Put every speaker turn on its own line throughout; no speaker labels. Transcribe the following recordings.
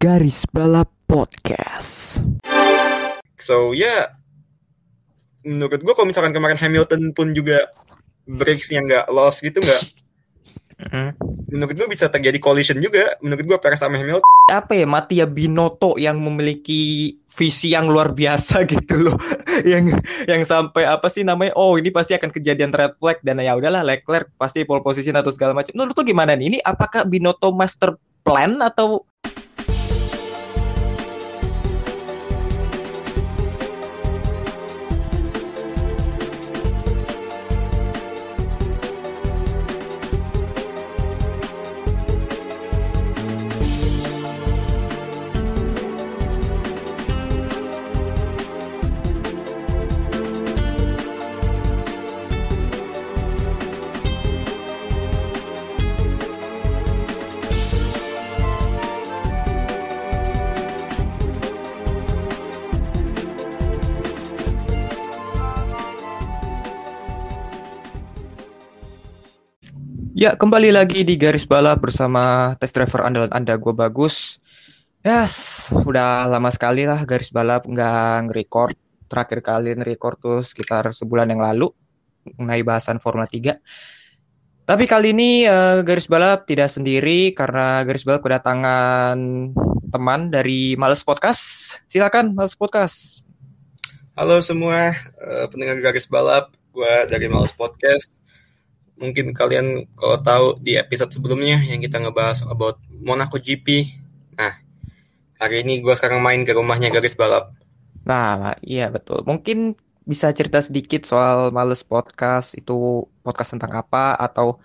Garis Balap Podcast.
So ya, yeah, menurut gue kalau misalkan kemarin Hamilton pun juga breaksnya nggak loss gitu nggak,
Mm.
menurut gue bisa terjadi collision juga. Menurut gue Perez sama Hamilton.
Apa ya Mattia Binotto yang memiliki visi yang luar biasa gitu loh. yang yang sampai apa sih namanya? Oh, ini pasti akan kejadian red flag dan ya udahlah Leclerc pasti pole position atau segala macam. Menurut tuh gimana nih? Ini apakah Binotto master plan atau Ya, kembali lagi di garis balap bersama test driver andalan Anda, gue bagus. Yes, udah lama sekali lah garis balap nggak nge-record. Terakhir kali nge-record tuh sekitar sebulan yang lalu mengenai bahasan Formula 3. Tapi kali ini uh, garis balap tidak sendiri karena garis balap kedatangan teman dari Males Podcast. Silakan Males Podcast.
Halo semua uh, pendengar garis balap, gue dari Males Podcast mungkin kalian kalau tahu di episode sebelumnya yang kita ngebahas about Monaco GP. Nah, hari ini gue sekarang main ke rumahnya garis balap.
Nah, iya betul. Mungkin bisa cerita sedikit soal Males Podcast itu podcast tentang apa atau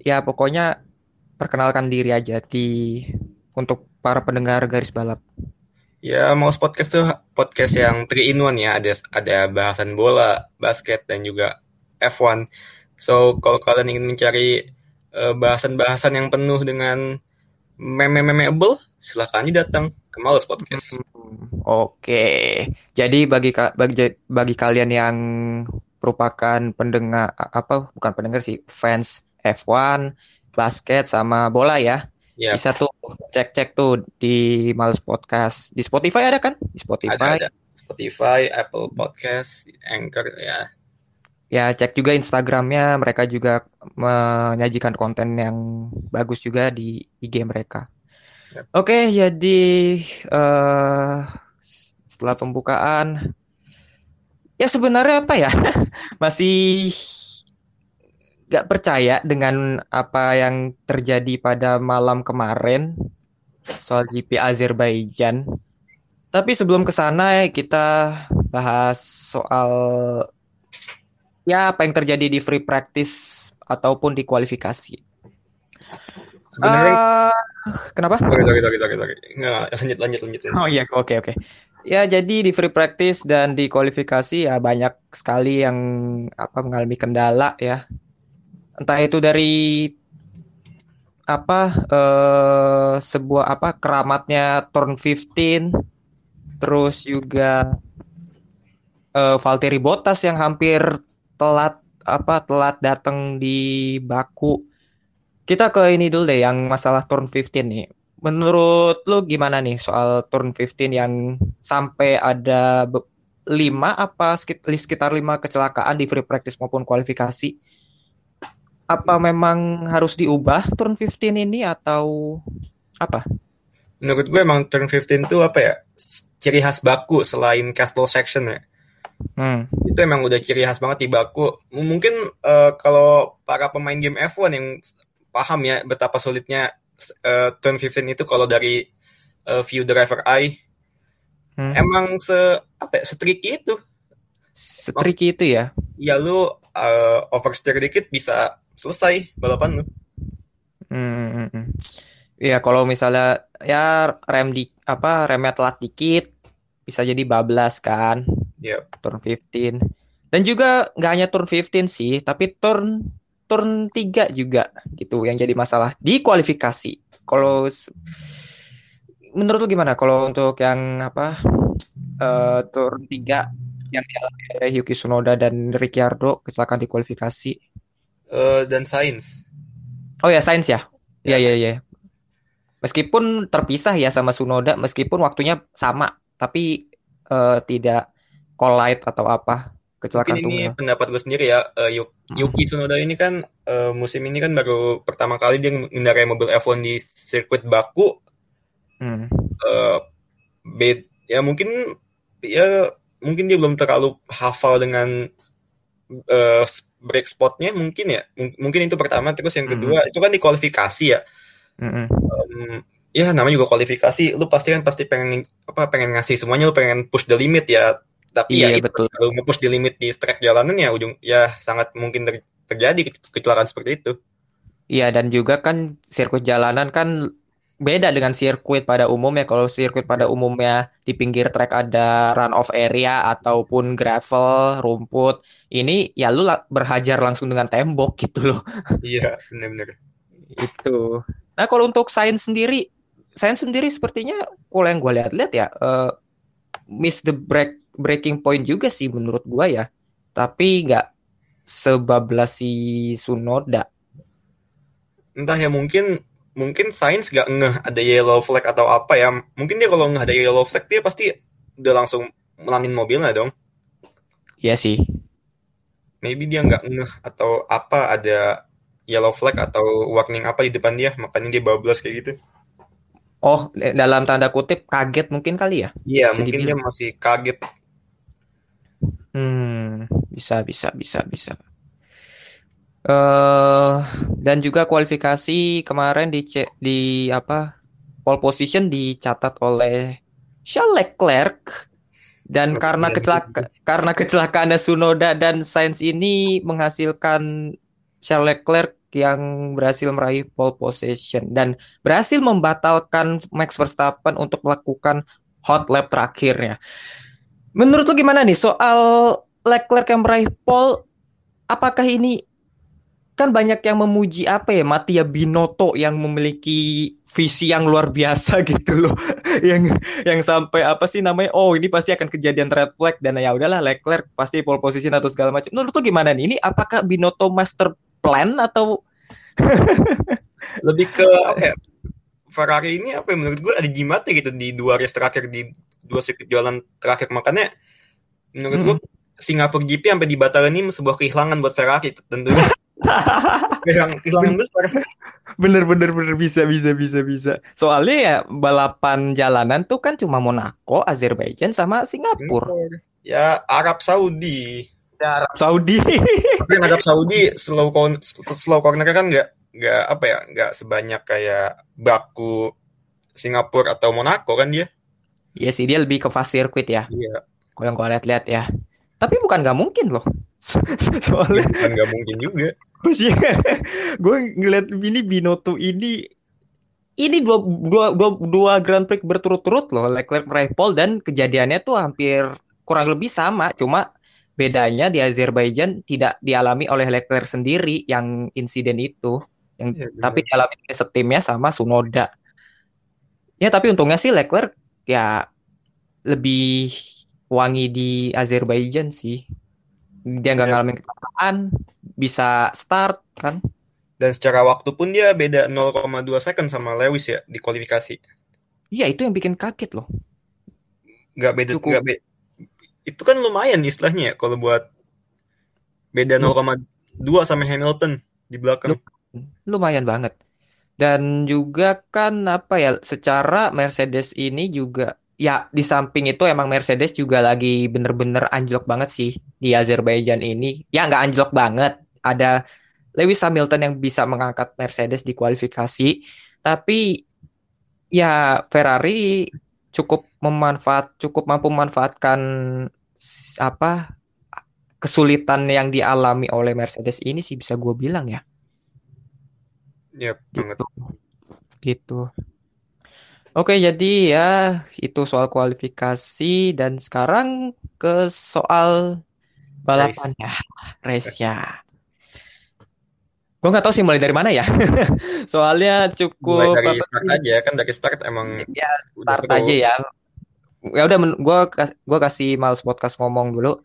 ya pokoknya perkenalkan diri aja di untuk para pendengar garis balap.
Ya, Males Podcast tuh podcast yang 3 in 1 ya. Ada ada bahasan bola, basket dan juga F1. So, kalau kalian ingin mencari bahasan-bahasan uh, yang penuh dengan meme-memeable, silahkan aja datang ke Males Podcast.
Hmm, Oke, jadi bagi bagi bagi kalian yang merupakan pendengar apa bukan pendengar sih fans F1, basket sama bola ya,
Yep.
bisa tuh cek-cek tuh di Males Podcast di Spotify ada kan? Di Spotify.
Ada, ada. Spotify, Apple Podcast, Anchor ya
ya cek juga Instagramnya. Mereka juga menyajikan konten yang bagus juga di IG mereka.
Yep.
oke jadi uh, setelah pembukaan ya sebenarnya apa ya? Masih gak percaya dengan apa yang terjadi pada malam kemarin soal GP Azerbaijan. Tapi sebelum ke sana kita bahas soal ya apa yang terjadi di free practice ataupun di kualifikasi.
Sebenarnya
Uh, kenapa?
Sorry, sorry, sorry. Nggak, lanjut, lanjut, lanjut.
Oh iya, oke oke. Ya jadi di free practice dan di kualifikasi ya banyak sekali yang apa mengalami kendala ya. Entah itu dari apa eh, sebuah apa keramatnya turn 15 terus juga eh, Valtteri Bottas yang hampir telat apa telat datang di Baku. Kita ke ini dulu deh yang masalah turn 15 nih. Menurut lu gimana nih soal turn 15 yang sampai ada 5 apa sekit- sekitar 5 kecelakaan di free practice maupun kualifikasi? Apa memang harus diubah turn 15 ini atau apa?
Menurut gue emang turn 15 tuh apa ya? Ciri khas Baku selain castle section ya.
Hmm.
Itu emang udah ciri khas banget di Baku. Mungkin eh, kalau para pemain game F1 yang paham ya betapa sulitnya eh, turn 15 itu kalau dari eh, view driver eye
Hmm.
emang se apa ya, setricky itu.
Setriki itu ya.
Ya lu eh, oversteer dikit bisa selesai balapan lu.
Hmm. Iya, kalau misalnya ya rem di apa remnya telat dikit bisa jadi bablas kan,
Yep.
turn 15. Dan juga nggak hanya turn 15 sih, tapi turn turn 3 juga gitu yang jadi masalah di kualifikasi. Kalau menurut lu gimana kalau untuk yang apa eh turn 3 yang dialami oleh Yuki Tsunoda dan Ricciardo kecelakaan di kualifikasi.
Eh, dan Sains.
Oh ya, Sainz ya. Iya,
Ya.
iya, iya. meskipun terpisah ya sama Sunoda, meskipun waktunya sama, tapi uh, tidak collide atau apa kecelakaan
Mungkin ini
tunggal.
pendapat gue sendiri ya. Uh, Yuki Tsunoda ini kan uh, musim ini kan baru pertama kali dia mengendarai mobil F1 di sirkuit Baku. Hmm. Uh, bed, ya mungkin ya mungkin dia belum terlalu hafal dengan uh, break spotnya mungkin ya M mungkin itu pertama terus yang kedua -hmm. itu kan di kualifikasi ya -hmm. um, ya namanya juga kualifikasi lu pasti kan pasti pengen apa pengen ngasih semuanya lu pengen push the limit ya tapi
iya,
ya betul. kalau nge-push the limit di track jalanan ya ujung ya sangat mungkin ter terjadi kecelakaan seperti itu
iya dan juga kan sirkuit jalanan kan beda dengan sirkuit pada umumnya. Kalau sirkuit pada umumnya di pinggir trek ada run off area ataupun gravel, rumput. Ini ya lu berhajar langsung dengan tembok gitu loh.
Iya, benar-benar.
Itu. Nah, kalau untuk sains sendiri, sains sendiri sepertinya kalau yang gue lihat-lihat ya uh, miss the break breaking point juga sih menurut gue ya. Tapi nggak sebablas si Sunoda.
Entah ya mungkin mungkin Sains gak ngeh ada yellow flag atau apa ya. Mungkin dia kalau nggak ada yellow flag dia pasti udah langsung melanin mobilnya dong.
Iya sih.
Maybe dia nggak ngeh atau apa ada yellow flag atau warning apa di depan dia, makanya dia bablas kayak gitu.
Oh, dalam tanda kutip kaget mungkin kali ya?
Iya, mungkin dibilang. dia masih kaget.
Hmm, bisa, bisa, bisa, bisa. Uh, dan juga kualifikasi kemarin di di apa pole position dicatat oleh Charles Leclerc dan karena kecelaka karena kecelakaan Sunoda dan Sainz ini menghasilkan Charles Leclerc yang berhasil meraih pole position dan berhasil membatalkan Max Verstappen untuk melakukan hot lap terakhirnya. Menurut lu gimana nih soal Leclerc yang meraih pole? Apakah ini kan banyak yang memuji apa ya Matia Binotto yang memiliki visi yang luar biasa gitu loh. Yang yang sampai apa sih namanya oh ini pasti akan kejadian red flag dan ya udahlah Leclerc pasti pole position atau segala macam. Menurut tuh gimana nih? Ini apakah Binotto master plan atau
lebih ke ya, Ferrari ini apa ya? Menurut gue ada jimatnya gitu di dua race terakhir di dua sirkuit jalan terakhir. Makanya menurut hmm. gue Singapura GP sampai dibatalkan ini sebuah kehilangan buat Ferrari tentunya.
Besar. Bener bener bener. Bisa bisa bisa bisa. Soalnya ya balapan jalanan tuh kan cuma Monaco Azerbaijan sama Singapura.
Ya Arab Saudi.
Ya Arab Saudi.
Tapi Arab Saudi slow slow corner kan nggak nggak apa ya nggak sebanyak kayak Baku Singapura atau Monaco kan dia
Iya sih dia lebih ke fast circuit ya.
Iya.
Kalau yang gue lihat-lihat ya. Tapi bukan nggak mungkin loh.
Soalnya bukan nggak mungkin juga.
gue ngeliat ini Binotto ini ini dua, dua, dua, dua Grand Prix berturut-turut loh Leclerc meraih pole dan kejadiannya tuh hampir kurang lebih sama cuma bedanya di Azerbaijan tidak dialami oleh Leclerc sendiri yang insiden itu yang ya, tapi dialami setimnya sama Sunoda ya tapi untungnya sih Leclerc ya lebih wangi di Azerbaijan sih. Dia nggak ya. ngalamin kecelakaan bisa start kan?
Dan secara waktu pun dia beda 0,2 second sama Lewis ya di kualifikasi.
Iya itu yang bikin kaget loh.
Nggak beda Cukup. nggak beda itu kan lumayan istilahnya ya kalau buat beda 0,2 sama Hamilton di belakang.
Lumayan banget dan juga kan apa ya secara Mercedes ini juga ya di samping itu emang Mercedes juga lagi bener-bener anjlok banget sih di Azerbaijan ini. Ya nggak anjlok banget. Ada Lewis Hamilton yang bisa mengangkat Mercedes di kualifikasi, tapi ya Ferrari cukup memanfaat cukup mampu memanfaatkan apa kesulitan yang dialami oleh Mercedes ini sih bisa gue bilang ya.
Iya,
gitu. gitu. Oke, jadi ya itu soal kualifikasi dan sekarang ke soal balapannya, race. ya gue nggak tahu sih mulai dari mana ya. Soalnya cukup
mulai dari start aja kan dari start emang
ya start aja ya. Ya udah gue gue kasih males podcast ngomong dulu.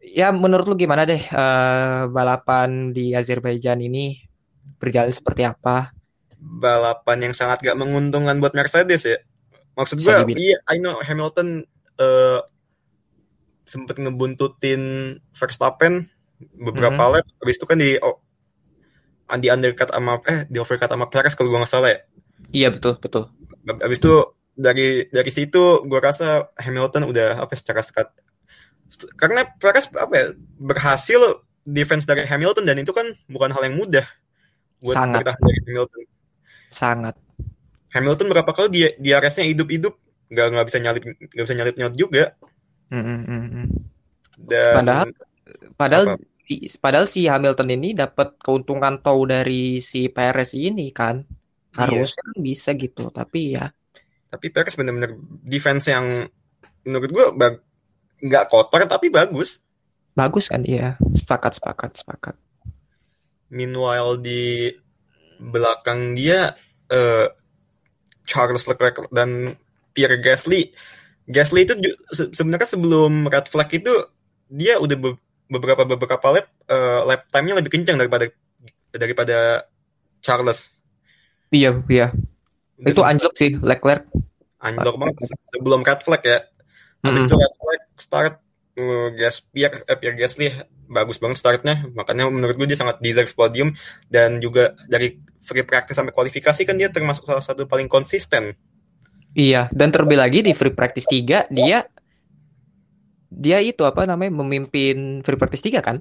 Ya menurut lu gimana deh uh, balapan di Azerbaijan ini berjalan seperti apa
balapan yang sangat gak menguntungkan buat Mercedes ya. Maksud gue, iya, I know Hamilton eh sempet ngebuntutin Verstappen beberapa
Mhm.
lap, habis itu kan di oh, di undercut sama eh di overcut sama Perez kalau gue nggak salah ya.
Iya betul betul.
Habis itu dari dari situ gue rasa Hamilton udah apa ya, secara sekat karena Perez apa ya, berhasil defense dari Hamilton dan itu kan bukan hal yang mudah buat
Sangat.
dari Hamilton.
Sangat.
Hamilton berapa kali dia dia resnya hidup-hidup nggak nggak bisa nyalip nggak bisa nyalip nyalip juga
Mm, mm, mm, mm.
dan
Padahal padahal
Apa?
di- padahal si Hamilton ini dapat keuntungan tow dari si Perez ini kan.
Iya.
Harusnya kan bisa gitu, tapi ya
tapi Perez bener-bener defense yang menurut gue nggak kotor tapi bagus
bagus kan iya. Sepakat sepakat sepakat.
Meanwhile di belakang dia eh, Charles Leclerc dan Pierre Gasly Gasly itu sebenarnya sebelum red flag itu dia udah be- beberapa beberapa lap eh, lap time-nya lebih kencang daripada daripada Charles
Iya iya.
Udah
Itu anjlok sih Leclerc.
anjlok banget se- sebelum red flag ya Habis
Mm-mm.
itu red flag start uh, Gas Pierre, eh, Pierre Gasly bagus banget startnya makanya menurut gue dia sangat deserve podium dan juga dari free practice sampai kualifikasi kan dia termasuk salah satu paling konsisten
Iya, dan terlebih lagi di free practice 3 dia dia itu apa namanya memimpin free practice 3 kan?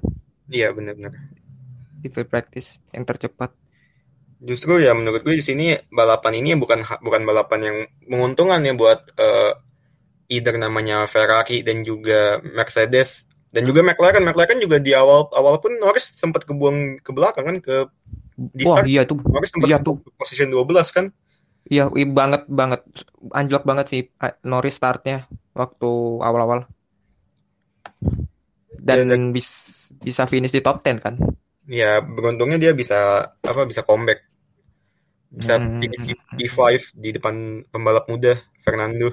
iya benar-benar
Di free practice yang tercepat.
justru ya menurut gue di sini balapan ini bukan bukan balapan yang menguntungkan ya buat eh, either namanya Ferrari dan juga Mercedes dan juga McLaren McLaren juga di awal awal pun Norris sempat kebuang ke belakang kan ke di
Wah,
start
iya tuh.
Norris sempat
Iya tuh.
position 12 kan
Iya, banget banget anjlok banget sih Norris startnya waktu awal-awal. Dan
Dan-
bis- bisa finish di top 10 kan?
ya beruntungnya dia bisa apa bisa comeback bisa
Hmm.
finish di P5 di depan pembalap muda Fernando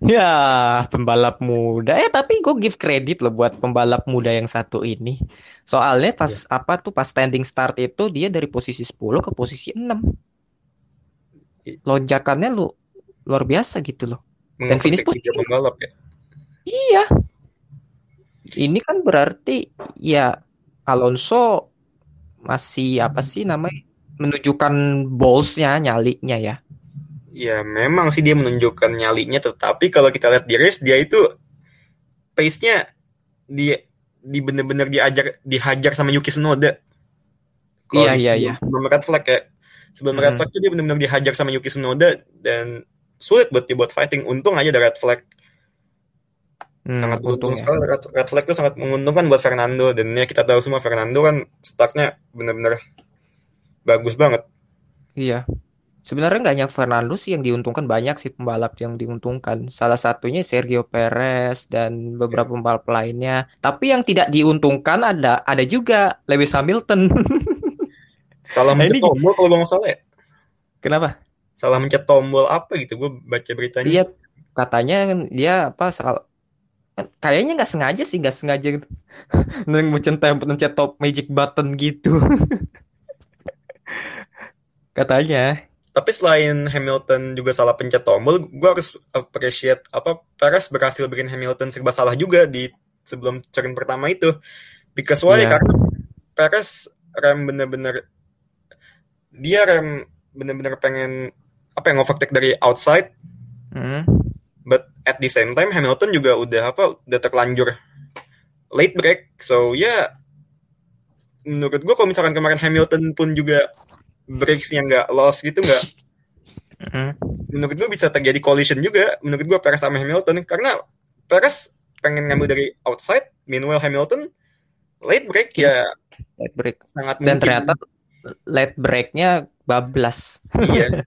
Ya, pembalap muda. Eh, tapi gue give credit loh buat pembalap muda yang satu ini. Soalnya pas apa tuh pas standing start itu dia dari posisi 10 ke posisi 6.
I-
Lonjakannya lu luar biasa gitu loh. Dan finish positif.
pembalap ya
Iya. Ini kan berarti ya Alonso masih apa sih namanya menunjukkan ballsnya, nyalinya ya.
Ya memang sih dia menunjukkan nyalinya tetapi kalau kita lihat di race dia itu pace-nya di di bener-bener diajar dihajar sama Yuki Tsunoda
Iya, iya, iya.
sebelum red flag ya sebelum red
Mhm.
flag dia bener-bener dihajar sama Yuki Tsunoda dan sulit buat dia buat fighting untung aja ada red flag
Hmm,
sangat
untung ya.
sekali red, red flag itu sangat menguntungkan buat Fernando dan ya kita tahu semua Fernando kan startnya benar-benar bagus banget
Iya. Sebenarnya nggak hanya Fernando sih yang diuntungkan banyak sih pembalap yang diuntungkan. Salah satunya Sergio Perez dan beberapa pembalap lainnya. Tapi yang tidak diuntungkan ada ada juga Lewis Hamilton.
salah
Nah,
mencet tombol kalau nggak salah ya
Kenapa?
salah mencet tombol apa gitu gue baca beritanya
Iya, katanya dia apa sal kayaknya nggak sengaja sih, nggak sengaja gitu. Mencet mencet top magic button gitu. Katanya.
Tapi selain Hamilton juga salah pencet tombol gue harus appreciate apa Perez berhasil bikin Hamilton serba salah juga di sebelum turn pertama itu because why
Iya.
karena Perez rem bener-bener dia rem bener-bener pengen apa yang overtake dari outside
Hmm.
but at the same time Hamilton juga udah apa udah terlanjur late break so ya menurut gue kalau misalkan kemarin Hamilton pun juga breaksnya nggak loss gitu nggak
Hmm.
menurut gue bisa terjadi collision juga menurut gue Perez sama Hamilton karena Perez pengen ngambil dari outside meanwhile Hamilton late break ya
Late break.
sangat
Dan
mungkin
ternyata late breaknya bablas.
iya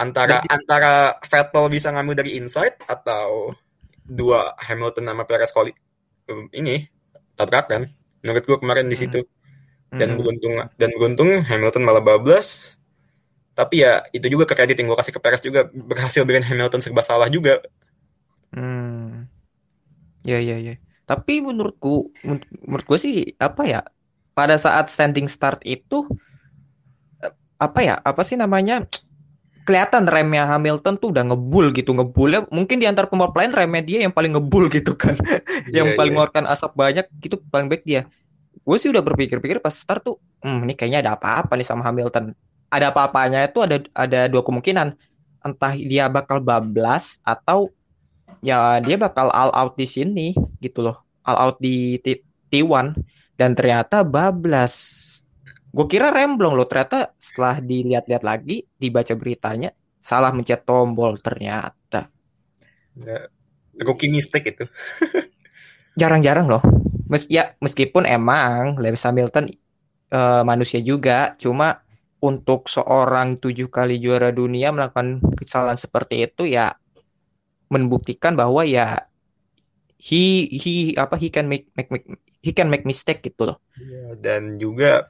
antara antara Vettel bisa ngambil dari inside atau dua Hamilton sama Perez um, ini tabrakan menurut gue kemarin di situ dan
Hmm.
beruntung dan beruntung Hamilton malah bablas tapi ya itu juga ke kredit yang gue kasih ke Perez juga berhasil bikin Hamilton serba salah juga
Hmm. Ya ya ya. Tapi menurutku men- menurut gue sih apa ya? Pada saat standing start itu eh, apa ya apa sih namanya kelihatan remnya Hamilton tuh udah ngebul gitu ngebulnya mungkin di antar pembalap lain remnya dia yang paling ngebul gitu kan yang
Iya,
paling
iya.
mengeluarkan asap banyak gitu paling baik dia gue sih udah berpikir-pikir pas start tuh hmm, ini kayaknya ada apa-apa nih sama Hamilton. Ada apa-apanya itu ada ada dua kemungkinan. Entah dia bakal bablas atau ya dia bakal all out di sini gitu loh. All out di T- T1 dan ternyata bablas. Gue kira remblong loh ternyata setelah dilihat-lihat lagi dibaca beritanya salah mencet tombol ternyata.
Ya, Rookie mistake itu.
jarang-jarang loh Mes ya meskipun emang Lewis Hamilton eh, manusia juga cuma untuk seorang tujuh kali juara dunia melakukan kesalahan seperti itu ya membuktikan bahwa ya he he apa he can make make, make he can make mistake gitu loh
Iya, Dan juga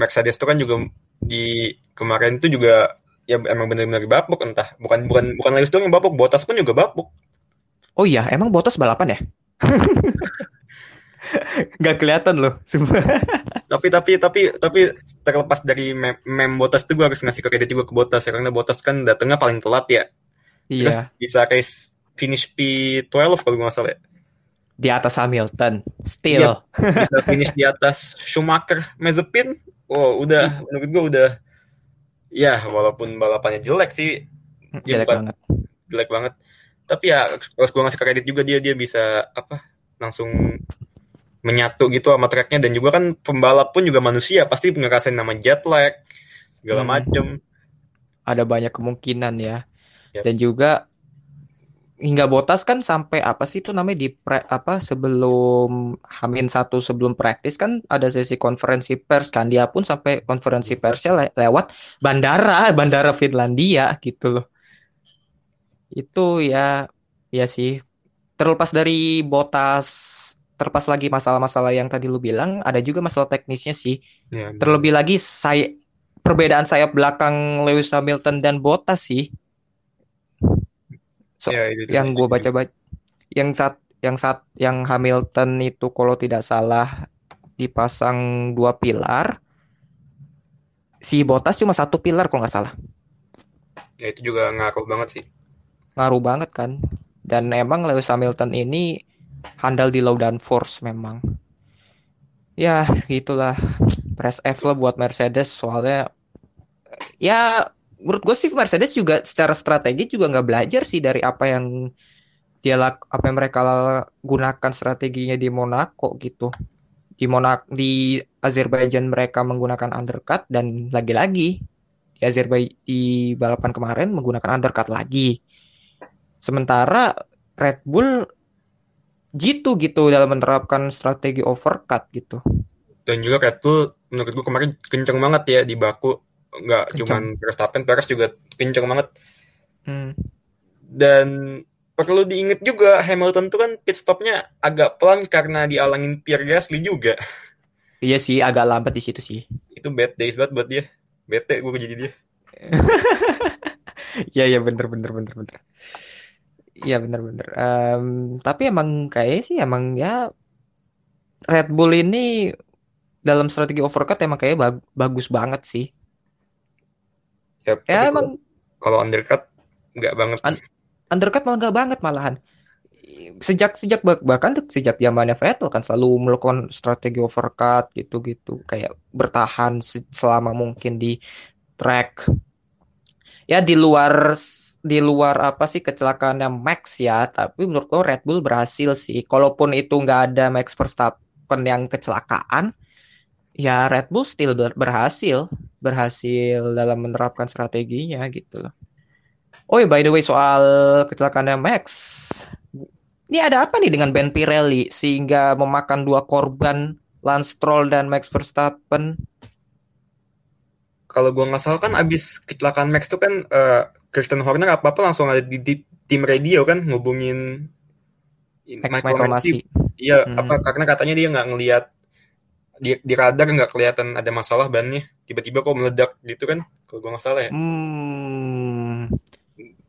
Mercedes itu kan juga di kemarin itu juga ya emang benar-benar bapuk entah bukan bukan bukan Lewis doang yang bapuk, Bottas pun juga bapuk.
oh iya emang Bottas balapan ya nggak kelihatan loh.
Tapi tapi tapi tapi terlepas dari mem, mem Bottas itu gue harus ngasih kredit juga ke Bottas ya karena Bottas kan datangnya paling telat ya. Terus
iya
bisa race finish P12 kalau gue nggak salah ya.
di atas Hamilton still
Iya. Bisa finish di atas Schumacher, Mazepin. Oh, udah menurut gue udah ya walaupun balapannya jelek sih,
jelek
bukan-
banget
jelek banget. Tapi ya harus gue ngasih kredit juga dia dia bisa apa langsung menyatu gitu sama tracknya dan juga kan pembalap pun juga manusia pasti ngerasain nama jet lag segala
Hmm.
macem.
ada banyak kemungkinan ya.
Yap.
Dan juga hingga Botas kan sampai apa sih itu namanya di pre- apa sebelum Hamin satu sebelum praktis kan ada sesi konferensi pers kan dia pun sampai konferensi persnya le- lewat bandara bandara Finlandia gitu loh. Itu ya ya sih terlepas dari Botas terlepas lagi masalah-masalah yang tadi lu bilang ada juga masalah teknisnya sih
Ya,
Terlebih lagi saya perbedaan sayap belakang Lewis Hamilton dan Bottas sih. So,
ya, itu-
yang gue baca baca yang saat yang saat yang Hamilton itu kalau tidak salah dipasang dua pilar. Si Bottas cuma satu pilar kalau nggak salah.
Ya, itu juga ngaruh banget sih.
Ngaruh banget kan. Dan emang Lewis Hamilton ini handal di low downforce memang. Ya, gitulah. Press F lah buat Mercedes soalnya ya menurut gue sih Mercedes juga secara strategi juga nggak belajar sih dari apa yang dia lak apa yang mereka gunakan strateginya di Monaco gitu. Di Monaco di Azerbaijan mereka menggunakan undercut dan lagi-lagi di Azerbaijan di balapan kemarin menggunakan undercut lagi. Sementara Red Bull jitu gitu dalam menerapkan strategi overcut gitu.
Dan juga Red Bull menurut gue kemarin kenceng banget ya di Baku. Nggak cuman Verstappen, Perez juga kenceng banget.
Hmm.
Dan perlu diingat juga Hamilton tuh kan pit stopnya agak pelan karena dialangin Pierre Gasly juga.
Iya sih agak lambat di situ sih.
Itu bad days banget buat dia. Bete gue jadi dia.
Iya iya bener bener bener bener. Iya bener bener. Em, tapi emang kayaknya sih emang ya Red Bull ini dalam strategi overcut emang kayak bag- bagus banget sih.
Ya, tapi
Ya emang
kalau undercut nggak banget.
An- undercut malah nggak banget malahan. Sejak sejak bah- bahkan sejak zamannya Vettel kan selalu melakukan strategi overcut gitu-gitu kayak bertahan se- selama mungkin di track. Ya di luar di luar apa sih kecelakaannya Max ya, tapi menurut gue Red Bull berhasil sih. Kalaupun itu nggak ada Max Verstappen yang kecelakaan, ya Red Bull still ber- berhasil, berhasil dalam menerapkan strateginya gitu loh. Oh ya by the way soal kecelakaannya Max, ini ada apa nih dengan Ben Pirelli sehingga memakan dua korban Lance Stroll dan Max Verstappen?
Kalau gua nggak salah kan abis kecelakaan Max tuh kan eh, Christian Horner apa apa langsung ada di, di tim radio kan ngubungin
Michael Masi.
Iya,
Hmm.
apa karena katanya dia nggak ngelihat di, di radar nggak kelihatan ada masalah bannya. Tiba-tiba kok meledak gitu kan? Kalau gua nggak salah ya.
Hmm.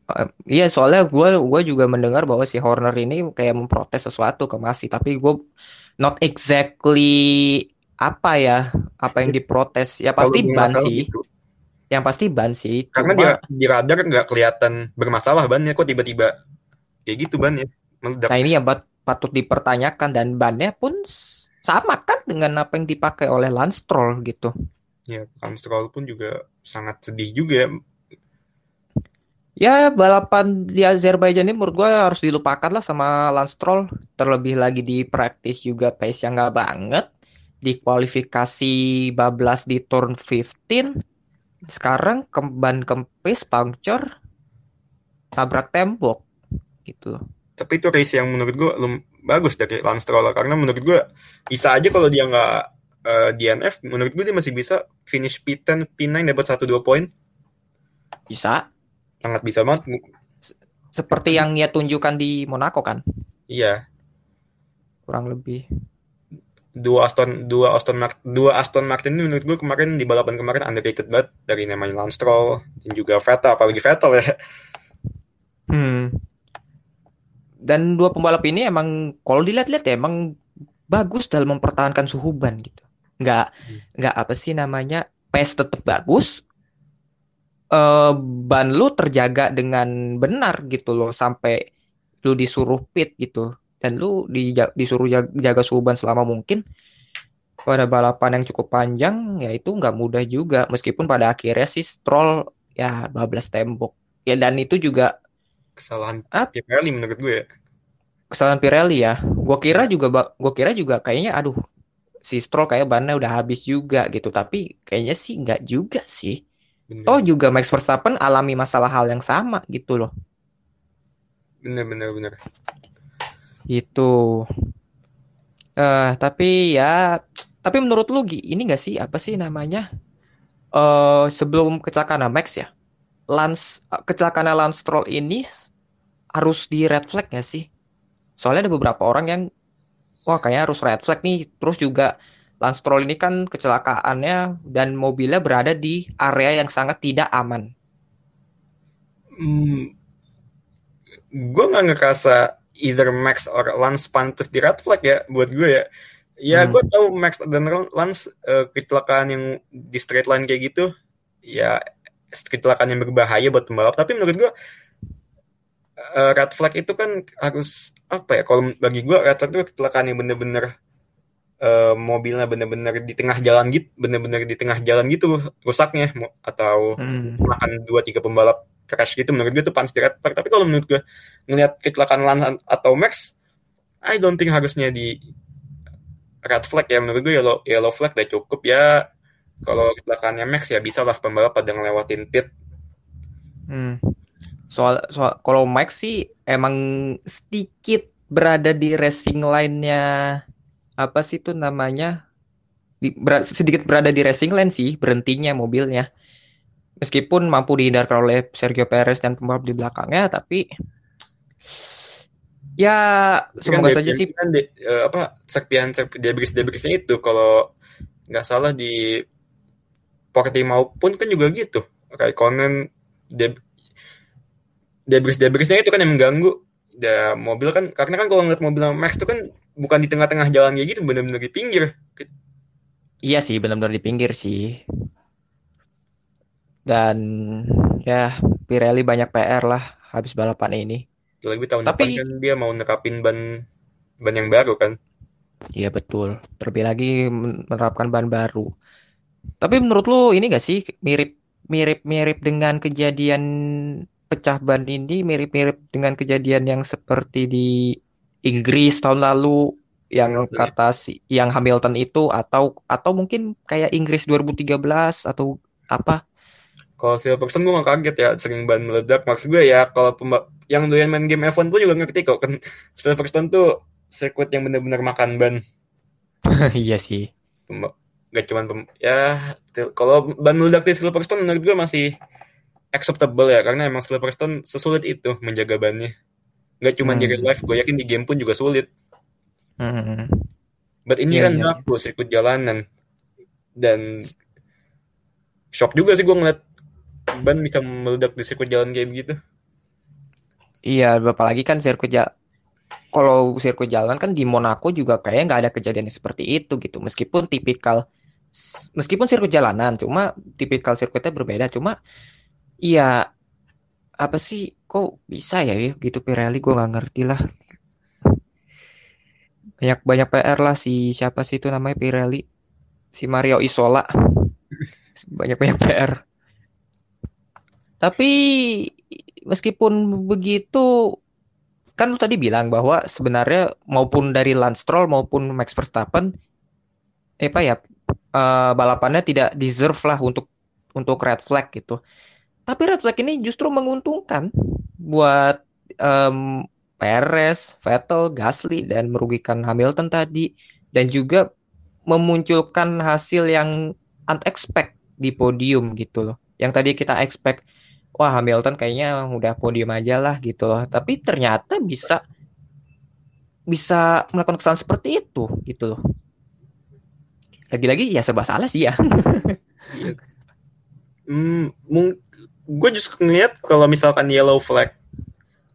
Eh, Iya soalnya gue gua juga mendengar bahwa si Horner ini kayak memprotes sesuatu ke Masi tapi gue not exactly apa ya apa yang diprotes ya pasti ban sih
gitu.
Yang pasti ban sih.
Karena
Cuma
di, di radar nggak kelihatan bermasalah bannya kok tiba-tiba kayak gitu bannya meledak.
nah ini yang bat- patut dipertanyakan dan bannya pun s- sama kan dengan apa yang dipakai oleh Lance Stroll gitu.
Ya, Stroll pun juga sangat sedih juga ya.
Ya balapan di Azerbaijan ini menurut gue harus dilupakan lah sama Lance Stroll. Terlebih lagi di praktis juga pace yang nggak banget. Di kualifikasi bablas di turn 15. Sekarang ke ban kempis, puncture, tabrak tembok gitu.
Tapi itu race yang menurut gue lum- bagus dari Lance Stroll karena menurut gue bisa aja kalau dia nggak eh, DNF, menurut gue dia masih bisa finish P10, P9 dapat 1-2 poin.
Bisa.
Sangat bisa banget.
Seperti yang dia tunjukkan di Monaco kan.
Iya,
Kurang lebih.
Dua Aston dua Aston Martin dua Aston Martin ini menurut gue kemarin di balapan kemarin underrated banget dari namanya Lance Stroll dan juga Vettel apalagi Vettel ya
Hmm. Dan dua pembalap ini emang kalau dilihat-lihat ya emang bagus dalam mempertahankan suhu ban gitu. Nggak nggak apa sih namanya pace tetap bagus. Eh ban lu terjaga dengan benar gitu loh sampai lu disuruh pit gitu dan lu dija- disuruh jaga, jaga suhu ban selama mungkin pada balapan yang cukup panjang ya itu nggak mudah juga meskipun pada akhirnya sih Stroll ya bablas tembok ya dan itu juga
kesalahan
Ah.
Pirelli menurut gue ya
kesalahan Pirelli ya. Gua kira juga gua kira juga kayaknya aduh si Stroll kayak bannya udah habis juga gitu, tapi kayaknya sih nggak juga sih.
bener
Oh juga Max Verstappen alami masalah hal yang sama gitu loh.
bener bener bener
Gitu. Eh tapi ya tapi menurut lu ini nggak sih apa sih namanya? Eh sebelum kecelakaan Max ya. Lance kecelakaan Lance Stroll ini harus di red flag nggak sih? Soalnya ada beberapa orang yang wah kayaknya harus red flag nih. Terus juga Lance Stroll ini kan kecelakaannya dan mobilnya berada di area yang sangat tidak aman.
hmm, gue nggak ngerasa either Max or Lance pantas di red flag ya buat gue ya ya
Hmm.
gue tahu Max dan Lance eh, kecelakaan yang di straight line kayak gitu ya kecelakaan yang berbahaya buat pembalap tapi menurut gue eh, red flag itu kan harus apa ya kalau bagi gue red flag itu kecelakaan yang bener-bener eh, mobilnya bener-bener di tengah jalan gitu bener-bener di tengah jalan gitu rusaknya atau
Hmm.
makan dua tiga pembalap crash gitu menurut gue itu pantas di tapi kalau menurut gue ngelihat kecelakaan Lance atau Max I don't think harusnya di red flag ya menurut gue yellow, yellow flag udah cukup ya kalau kecelakaannya Max ya bisa lah pembalap pada ngelewatin pit
Hmm. Soal soal kalau Max sih emang sedikit berada di racing line-nya apa sih itu namanya? Di- ber- sedikit berada di racing line sih berhentinya mobilnya. Meskipun mampu dihindarkan oleh Sergio Perez dan pembalap di belakangnya, tapi ya
kan
semoga
dia-
saja sih.
kan di- eh, apa serpian debris debrisnya itu. Kalau nggak salah di Portimao pun kan juga gitu. Kayak Conan deb debris debrisnya itu kan yang mengganggu. Ya mobil kan karena kan kalau ngeliat mobil Max itu kan bukan di tengah-tengah jalan kayak gitu bener-bener di pinggir.
Iya sih benar-benar di pinggir sih. Dan ya Pirelli banyak PR lah habis balapan ini.
lebih tahun
Tapi-
depan kan dia mau nerapin ban ban yang baru kan
Iya betul. Terlebih lagi menerapkan bahan baru. Tapi menurut lu ini gak sih mirip mirip mirip dengan kejadian pecah ban ini mirip-mirip dengan kejadian yang seperti di Inggris tahun lalu yang
Hamilton ya?
kata si yang Hamilton itu atau atau mungkin kayak Inggris 2013 atau apa?
Kalau Silverstone gue gak kaget ya sering ban meledak. Maksud gue ya kalau yang doyan main game F1 pun juga ngerti kok kan Silverstone tuh sirkuit yang bener-bener makan ban.
Iya sih.
Pemba- Gak cuman pem- ya kalau ban meledak di Silverstone menurut gue masih acceptable ya karena emang Silverstone sesulit itu menjaga bannya. Gak cuma di
Hmm.
real life, gue yakin di game pun juga sulit.
Hmm.
But ini
Iya,
kan
iya,
baku sirkuit jalanan dan shock juga sih gue ngeliat ban bisa meledak di sirkuit jalan kayak begitu.
Iya, apalagi kan sirkuit ja kalau sirkuit jalan kan di Monaco juga kayaknya nggak ada kejadian seperti itu gitu. Meskipun tipikal meskipun sirkuit jalanan, cuma tipikal sirkuitnya berbeda. Cuma iya apa sih kok bisa ya gitu Pirelli gue nggak ngerti lah. Banyak banyak PR lah si siapa sih itu namanya Pirelli si Mario Isola banyak banyak PR. Tapi meskipun begitu kan lu tadi bilang bahwa sebenarnya maupun dari Lance Stroll maupun Max Verstappen eh apa ya uh, balapannya tidak deserve lah untuk untuk red flag gitu. Tapi red flag ini justru menguntungkan buat um, Perez, Vettel, Gasly dan merugikan Hamilton tadi dan juga memunculkan hasil yang unexpected di podium gitu loh. Yang tadi kita expect wah Hamilton kayaknya udah podium aja lah gitu loh. Tapi ternyata bisa bisa melakukan kesalahan seperti itu gitu loh. Lagi-lagi ya serba salah sih ya.
hmm, gue justru ngeliat kalau misalkan yellow flag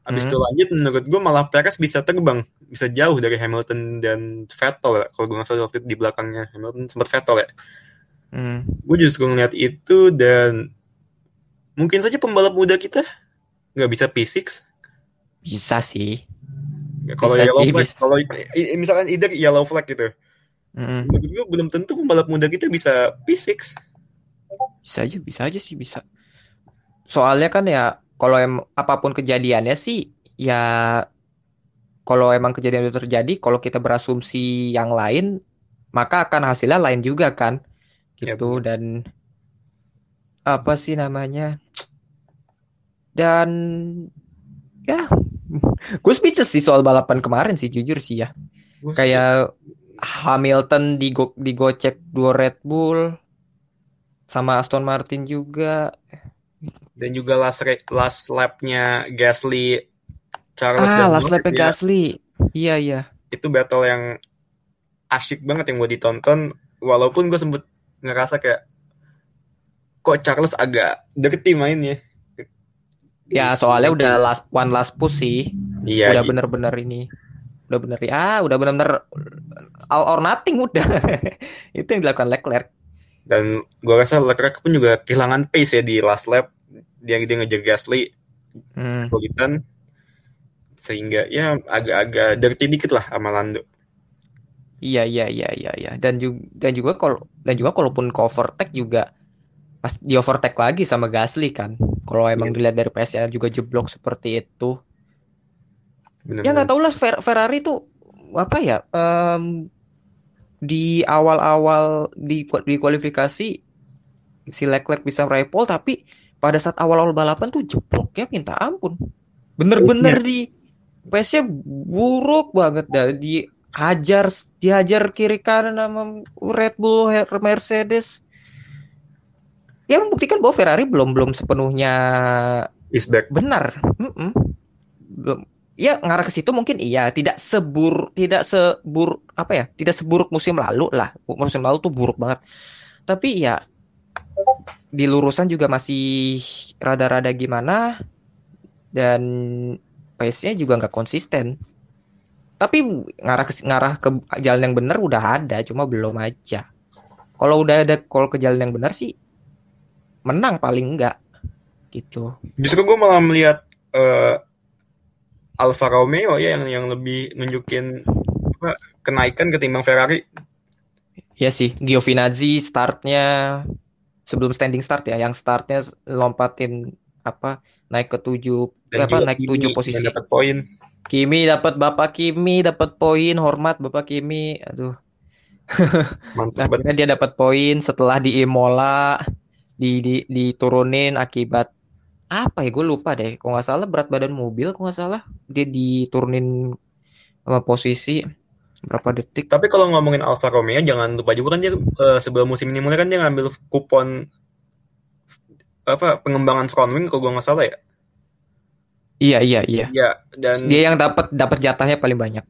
habis hmm. itu lanjut menurut gue malah Perez bisa terbang bisa jauh dari Hamilton dan Vettel ya kalau gue nggak salah waktu itu di belakangnya Hamilton sempat Vettel ya hmm. gue justru ngeliat itu dan mungkin saja pembalap muda kita nggak bisa P6
bisa sih.
Ya, kalau yellow sih, flag kalau misalkan either yellow flag gitu. Menurut gue belum tentu pembalap muda kita bisa P6
bisa aja bisa aja sih bisa. Soalnya kan ya kalau em apa pun kejadiannya sih ya kalau emang kejadian itu terjadi kalau kita berasumsi yang lain maka akan hasilnya lain juga kan. Ya, gitu ya, dan apa sih namanya? Dan ya gue speechless sih soal balapan kemarin sih jujur sih ya. Kayak Hamilton digo digocek dua Red Bull sama Aston Martin juga.
Dan juga last last lapnya Gasly
Charles ah, last lapnya Gasly. Iya iya.
Itu battle yang asyik banget yang gue ditonton. Walaupun gue sempet ngerasa kayak kok Charles agak dirty mainnya.
Ya soalnya udah last one last push sih. Iya udah bener-bener ini. Udah bener ya udah bener-bener all or nothing udah. Itu yang dilakukan Leclerc.
Dan gue rasa Leclerc pun juga kehilangan pace ya di last lap. Dia dia ngejar Gasly hmm. sehingga ya agak-agak dirty dikit lah sama Lando.
Iya iya iya iya iya. Dan juga dan juga kalau dan juga kalaupun ke overtake juga pas di overtake lagi sama Gasly kan kalau emang yeah. dilihat dari PSN juga jeblok seperti itu Bener -bener. ya nggak tahu lah Fer Ferrari tuh apa ya um, di awal-awal di di kualifikasi si Leclerc bisa meraih pole tapi pada saat awal-awal balapan tuh jeblok ya minta ampun. Bener-bener di pace buruk banget dah dihajar dihajar kiri kanan sama Red Bull Mercedes. Dia membuktikan bahwa Ferrari belum belum sepenuhnya
is back.
Benar. Mm -mm. Belum ya ngarah ke situ mungkin iya tidak sebur tidak sebur apa ya tidak seburuk musim lalu lah musim lalu tuh buruk banget tapi ya di lurusan juga masih rada-rada gimana dan pace-nya juga nggak konsisten. Tapi ngarah ke ngarah ke jalan yang benar udah ada, cuma belum aja. Kalau udah ada call ke jalan yang benar sih menang paling enggak gitu.
Justru gue malah melihat uh, Alfa Romeo ya yang yang lebih nunjukin apa, kenaikan ketimbang Ferrari.
Ya sih, Giovinazzi startnya sebelum standing start ya yang startnya lompatin apa naik ke tujuh Dan apa naik Kimi tujuh posisi. dapat
poin.
Kimi dapat bapak Kimi dapat poin hormat bapak Kimi aduh. Mantap akhirnya dia dapat poin setelah di Imola di, di diturunin akibat apa ya gue lupa deh kok nggak salah berat badan mobil kok nggak salah dia diturunin sama posisi berapa detik.
Tapi kalau ngomongin Alfa Romeo jangan lupa juga kan dia uh, sebelum musim ini mulai kan dia ngambil kupon apa pengembangan front wing kalau gue nggak salah ya.
Iya iya iya.
Iya dan
dia yang dapat dapat jatahnya paling banyak.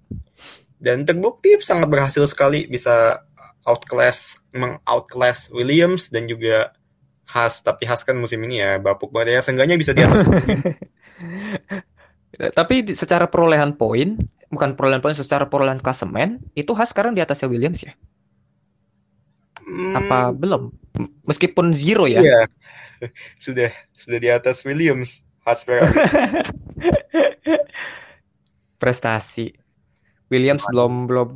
Dan terbukti sangat berhasil sekali bisa outclass memang outclass Williams dan juga Haas tapi Haas kan musim ini ya bapuk banget ya seenggaknya bisa di atas.
tapi secara perolehan poin bukan perolehan poin secara perolehan klasemen itu Haas sekarang di atasnya Williams ya
Hmm,
Apa belum? Meskipun zero ya.
iya. Sudah sudah di atas Williams. Hasper
Prestasi. Williams belum belum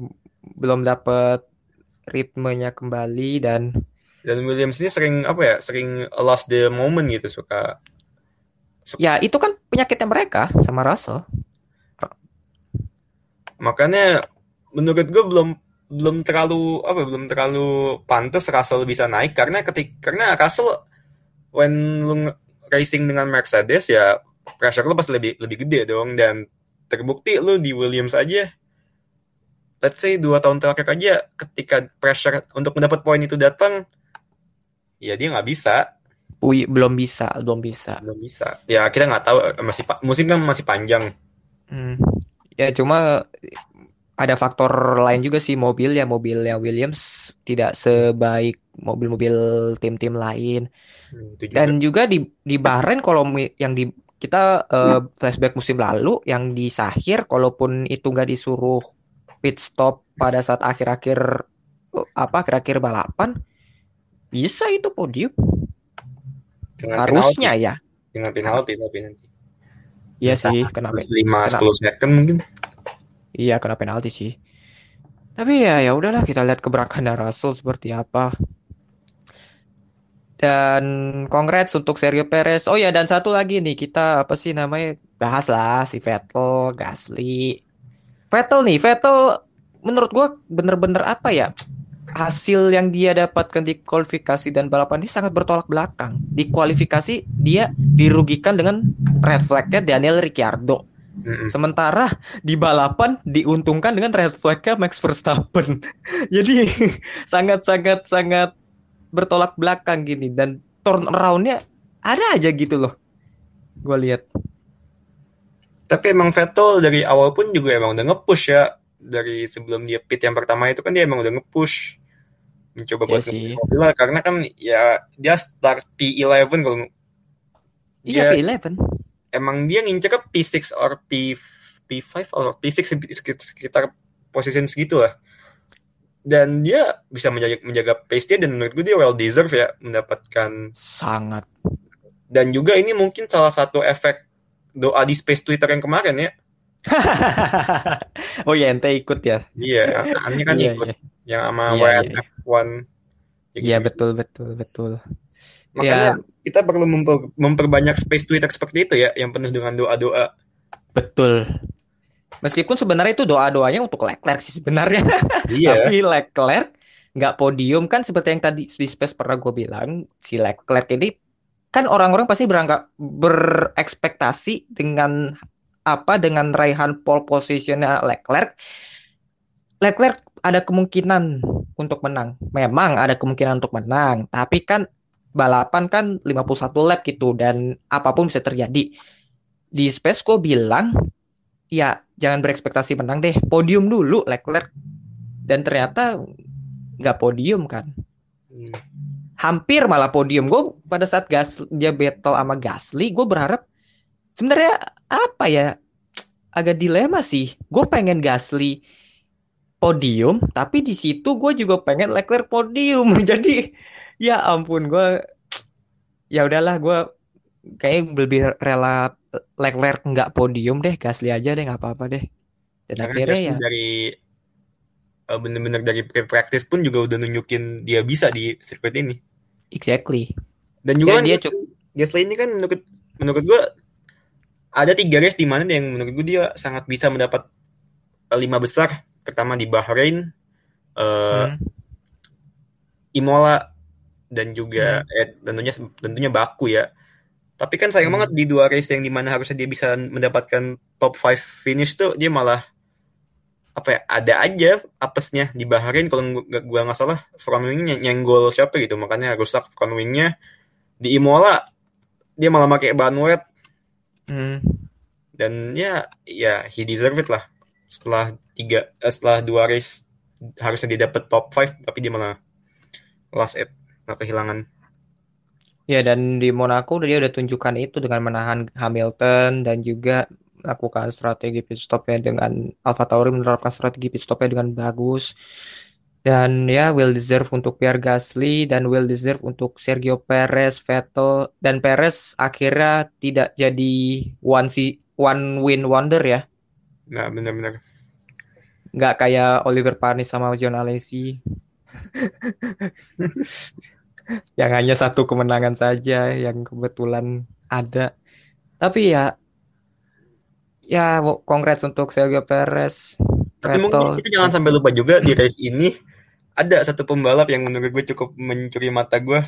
belum dapat ritmenya kembali dan
dan Williams ini sering apa ya? Sering lost the moment gitu, suka
ya itu kan penyakitnya mereka sama Russell.
makanya menurut gue belum belum terlalu apa belum terlalu pantas Russell bisa naik karena ketik karena Russell when lu racing dengan Mercedes ya pressure lu pasti lebih lebih gede dong dan terbukti lu di Williams aja let's say dua tahun terakhir aja ketika pressure untuk mendapat poin itu datang ya dia nggak bisa
Ui, belum bisa, belum bisa.
belum bisa ya kita nggak tahu masih musim kan masih panjang
Hmm. Ya cuma ada faktor lain juga sih mobil ya mobilnya Williams tidak sebaik mobil-mobil tim-tim lain.
Hmm, juga
Dan juga di di Bahrain kalau yang di kita eh, flashback musim lalu yang di Sahir kalaupun itu nggak disuruh pit stop pada saat akhir-akhir eh, apa akhir-akhir balapan bisa itu podium
dengan
harusnya
penalti
ya.
dengan penalti tapi nanti
Iya sih kena pen-
5
kena
10 second mungkin
Iya kena penalti sih. Tapi ya ya udahlah kita lihat keberakan Russell seperti apa. Dan congrats untuk Sergio Perez. Oh ya dan satu lagi nih kita apa sih namanya bahas lah si Vettel, Gasly. Vettel nih, Vettel menurut gua bener-bener apa ya? Hasil yang dia dapatkan di kualifikasi dan balapan ini sangat bertolak belakang. Di kualifikasi dia dirugikan dengan red flagnya Daniel Ricciardo. Sementara di balapan diuntungkan dengan red flagnya Max Verstappen. Jadi sangat-sangat sangat bertolak belakang gini dan turnaroundnya ada aja gitu loh. Gue lihat.
Tapi emang Vettel dari awal pun juga emang udah nge-push ya. Dari sebelum dia pit yang pertama itu kan dia emang udah nge-push. Mencoba
Iya
buat nge-push mobil lah. Karena kan ya dia start P11 kalau
Iya
dia
P11.
emang dia ngincer ke P6 or P, P5 or P6 sekitar, sekitar posisi segitu lah. Dan dia bisa menjaga, menjaga pace dia dan menurut gue dia well deserve ya mendapatkan
Sangat.
dan juga ini mungkin salah satu efek doa di space Twitter yang kemarin ya.
oh ya ente ikut ya.
Iya, Ani kan
Iya,
ikut
iya.
yang sama
Iya,
WNF1.
iya.
Ya
Iya
gitu.
betul betul betul.
Makanya
Ya
kita perlu memper- memperbanyak space Twitter seperti itu ya, yang penuh dengan doa-doa.
betul. Meskipun sebenarnya itu doa-doanya untuk Leclerc sih sebenarnya.
Iya.
Tapi Leclerc nggak podium kan seperti yang tadi di space pernah gue bilang si Leclerc ini kan orang-orang pasti berangkat berekspektasi dengan apa dengan raihan pole positionnya Leclerc? Leclerc ada kemungkinan untuk menang. Memang ada kemungkinan untuk menang. Tapi kan balapan kan 51 lap gitu dan apa pun bisa terjadi. Di gue bilang ya jangan berekspektasi menang deh. Podium dulu Leclerc. Dan ternyata nggak podium kan.
Hmm.
hampir malah podium. Gue pada saat gas dia battle sama Gasly gue berharap sebenarnya apa ya? Agak dilema sih. Gue pengen Gasly podium tapi di situ gue juga pengen Leclerc podium. Jadi ya ampun gue ya udahlah gue kayaknya lebih rela Leclerc nggak podium deh Gasly aja deh nggak apa-apa deh. Dan
Karena
akhirnya
Gasly
ya
dari eh, bener-bener dari pre-practice pun juga udah nunjukin dia bisa di sirkuit ini.
exactly.
Dan juga kan
dia
Gasly, Gasly ini kan menurut menurut gue ada tiga race di mana yang menurut gue dia sangat bisa mendapat eh, lima besar. Pertama di Bahrain, eh,
Hmm.
Imola dan juga eh, tentunya tentunya Baku ya. Tapi kan sayang
Hmm.
banget di dua race yang di mana harusnya dia bisa mendapatkan top 5 finish tuh dia malah apa ya ada aja apesnya di Bahrain kalau nggak gua nggak salah front wingnya nyenggol siapa gitu makanya rusak front wingnya di Imola dia malah pakai ban wet
Hmm.
dan ya ya he deserve it lah setelah tiga eh, setelah dua race harusnya dia dapat top 5 tapi dia malah last eight nggak kehilangan
Ya dan di Monaco dia udah tunjukkan itu dengan menahan Hamilton dan juga melakukan strategi pit stopnya dengan Alfa Tauri menerapkan strategi pit stopnya dengan bagus. Dan ya well deserve untuk Pierre Gasly dan well deserve untuk Sergio Perez, Vettel dan Perez akhirnya tidak jadi one si one win wonder ya.
Nah, benar-benar.
Nggak kayak Oliver Panis sama John Alesi. yang hanya satu kemenangan saja yang kebetulan ada. Tapi ya ya congrats untuk Sergio Perez.
Tapi mungkin kita jangan sampai lupa juga di race ini ada satu pembalap yang menurut gue cukup mencuri mata gue.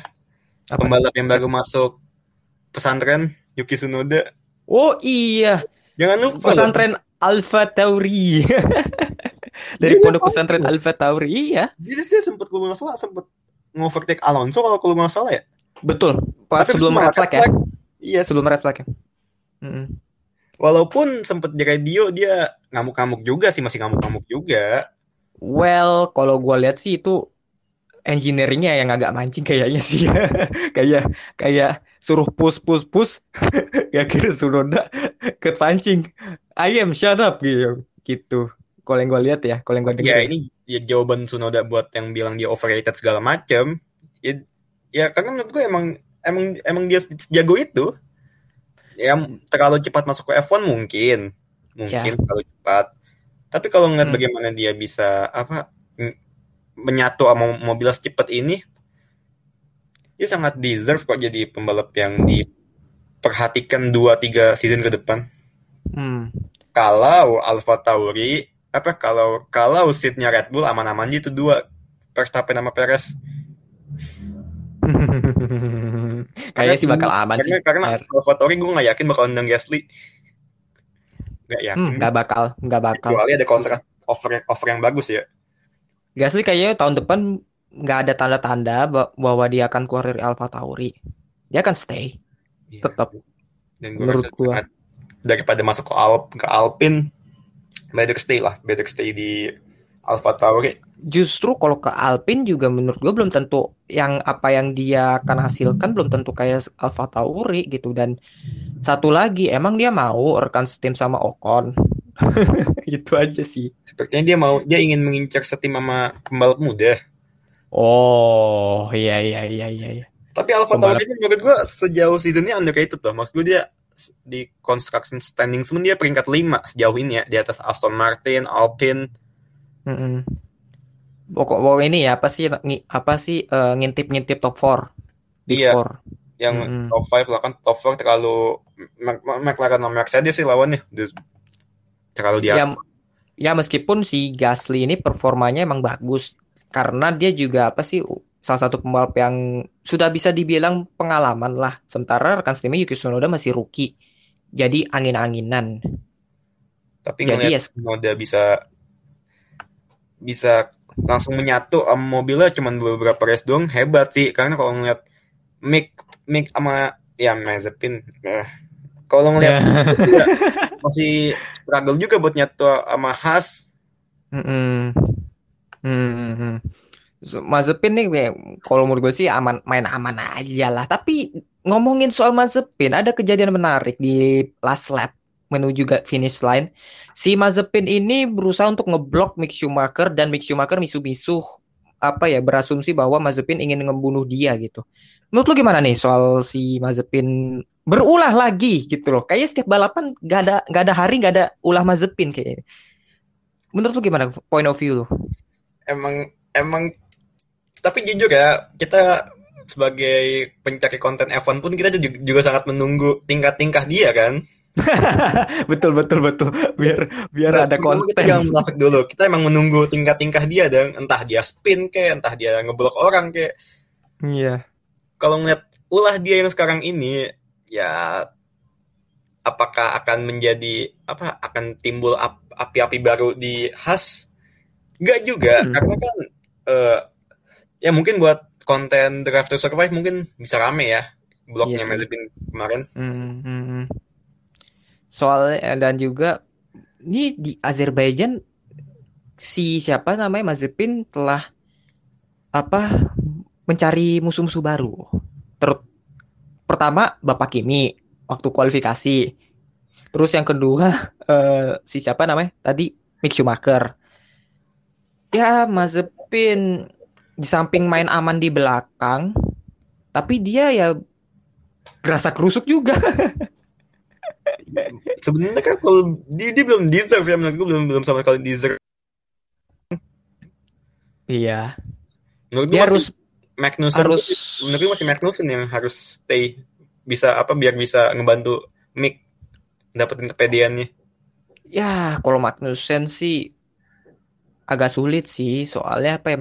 Apa? Pembalap yang baru masuk pesantren Yuki Tsunoda.
Oh iya.
Jangan lupa
pesantren Alpha Tauri. Dari iya, pondok pesantren Alpha Tauri iya.
Jadi dia sempat kalau nggak salah sempat ngovertake Alonso kalau kalau nggak salah ya.
Betul. Pas Tapi sebelum red flag ya. Iya sebelum red flag ya.
Mm -hmm. Walaupun sempat di radio dia ngamuk-ngamuk juga sih masih ngamuk-ngamuk juga.
Well, kalau gue lihat sih itu engineeringnya yang agak mancing kayaknya sih. Kayak kayak suruh push push push ya kira suruh ke pancing. I am shut up gitu. Gitu. Kalau yang gue lihat ya kalau yang gue dengar
ya. ini ya jawaban Sunoda buat yang bilang dia overrated segala macam ya, ya karena menurut gue emang emang emang dia jago itu. Ya terlalu cepat masuk ke F1 mungkin. Mungkin ya. terlalu cepat tapi kalau ngeliat hmm. bagaimana dia bisa apa menyatu sama mobil secepat ini, dia sangat deserve kok jadi pembalap yang diperhatikan dua tiga season ke depan. Hmm. Kalau Alfa Tauri apa kalau kalau seatnya Red Bull aman-aman itu dua Verstappen sama Perez.
Kayaknya sih bakal aman
karena,
sih.
Karena Alfa Tauri gue gak yakin bakal nendang Gasly.
Gak yakin. Hmm, gak bakal, gak bakal.
Kecuali ada kontrak offer offer yang bagus ya.
Gasly kayaknya tahun depan nggak ada tanda-tanda bahwa dia akan keluar dari Alpha Tauri. Dia akan stay. Iya. Tetap.
Dan gue menurut gua daripada masuk ke Alp ke Alpine better stay lah, better stay di Alpha Tauri.
Justru kalau ke Alpine juga menurut gue belum tentu yang apa yang dia akan hasilkan belum tentu kayak Alpha Tauri gitu dan satu lagi emang dia mau rekan setim sama Ocon itu aja sih.
Sepertinya dia mau dia ingin mengincar setim sama pembalap muda.
Oh, iya iya iya iya iya.
Tapi Alfa Tauri ini menurut gue sejauh seasonnya underrated tuh. Maksud gue dia di construction standing semuanya dia peringkat 5 sejauh ini ya di atas Aston Martin, Alpine.
Mm -mm. Pokok, pokok ini ya apa sih apa sih uh, ngintip-ngintip top 4.
Big iya. Four. Yang mm -hmm. top 5 lah kan top 4 terlalu McLaren sama Mercedes sih lawannya terlalu di
Ya, ya meskipun si Gasly ini performanya emang bagus karena dia juga apa sih salah satu pembalap yang sudah bisa dibilang pengalaman lah. Sementara rekan setimnya Yuki Tsunoda masih rookie. Jadi angin-anginan.
Tapi Jadi ya Tsunoda bisa bisa langsung menyatu sama mobilnya cuma beberapa race doang hebat sih karena kalau ngeliat Mick Mick sama ya Mazepin eh, kalau ngeliat yeah. masih struggle juga buat nyatu sama Has. Mm.
Mm. So, Mazepin nih, kalau menurut gue sih aman, main aman aja lah. Tapi ngomongin soal Mazepin, ada kejadian menarik di last lap menuju finish line. Si Mazepin ini berusaha untuk ngeblok Mick Schumacher dan Mick Schumacher misu-misu apa ya berasumsi bahwa Mazepin ingin ngebunuh dia gitu. Menurut lu gimana nih soal si Mazepin berulah lagi gitu loh. Kayaknya setiap balapan gak ada gak ada hari gak ada ulah Mazepin kayaknya. Menurut lu gimana point of view lu?
Emang emang tapi jujur ya kita sebagai pencari konten F1 pun kita juga sangat menunggu tingkat-tingkah dia kan.
betul betul betul biar biar nah, ada konten.
Kita jangan munafik dulu. Kita emang menunggu tingkah-tingkah dia dan entah dia spin kayak entah dia ngeblok orang kayak.
Iya.
Kalau ngeliat ulah dia yang sekarang ini ya apakah akan menjadi apa akan timbul api-api baru di khas Enggak juga hmm. karena kan uh, ya mungkin buat konten Drive to Survive mungkin bisa rame ya blognya yes, iya Mazepin kemarin.
Hmm, hmm, hmm. Soalnya eh, dan juga ini di Azerbaijan si siapa namanya Mazepin telah apa mencari musuh-musuh baru. Ter pertama Bapak Kimi waktu kualifikasi. Terus yang kedua uh, si siapa namanya? Tadi Mick Schumacher. ya Mazepin di samping main aman di belakang, tapi dia ya gerasa kerusuk juga.
Sebenarnya kan kalau dia, dia belum deserve ya menurut gue belum belum sama sekali deserve.
Iya.
Menurut gue
harus
Magnussen
harus
menurut gue masih Magnussen yang harus stay bisa apa biar bisa ngebantu Mick dapetin kepedeannya.
ya kalau Magnussen sih agak sulit sih soalnya apa ya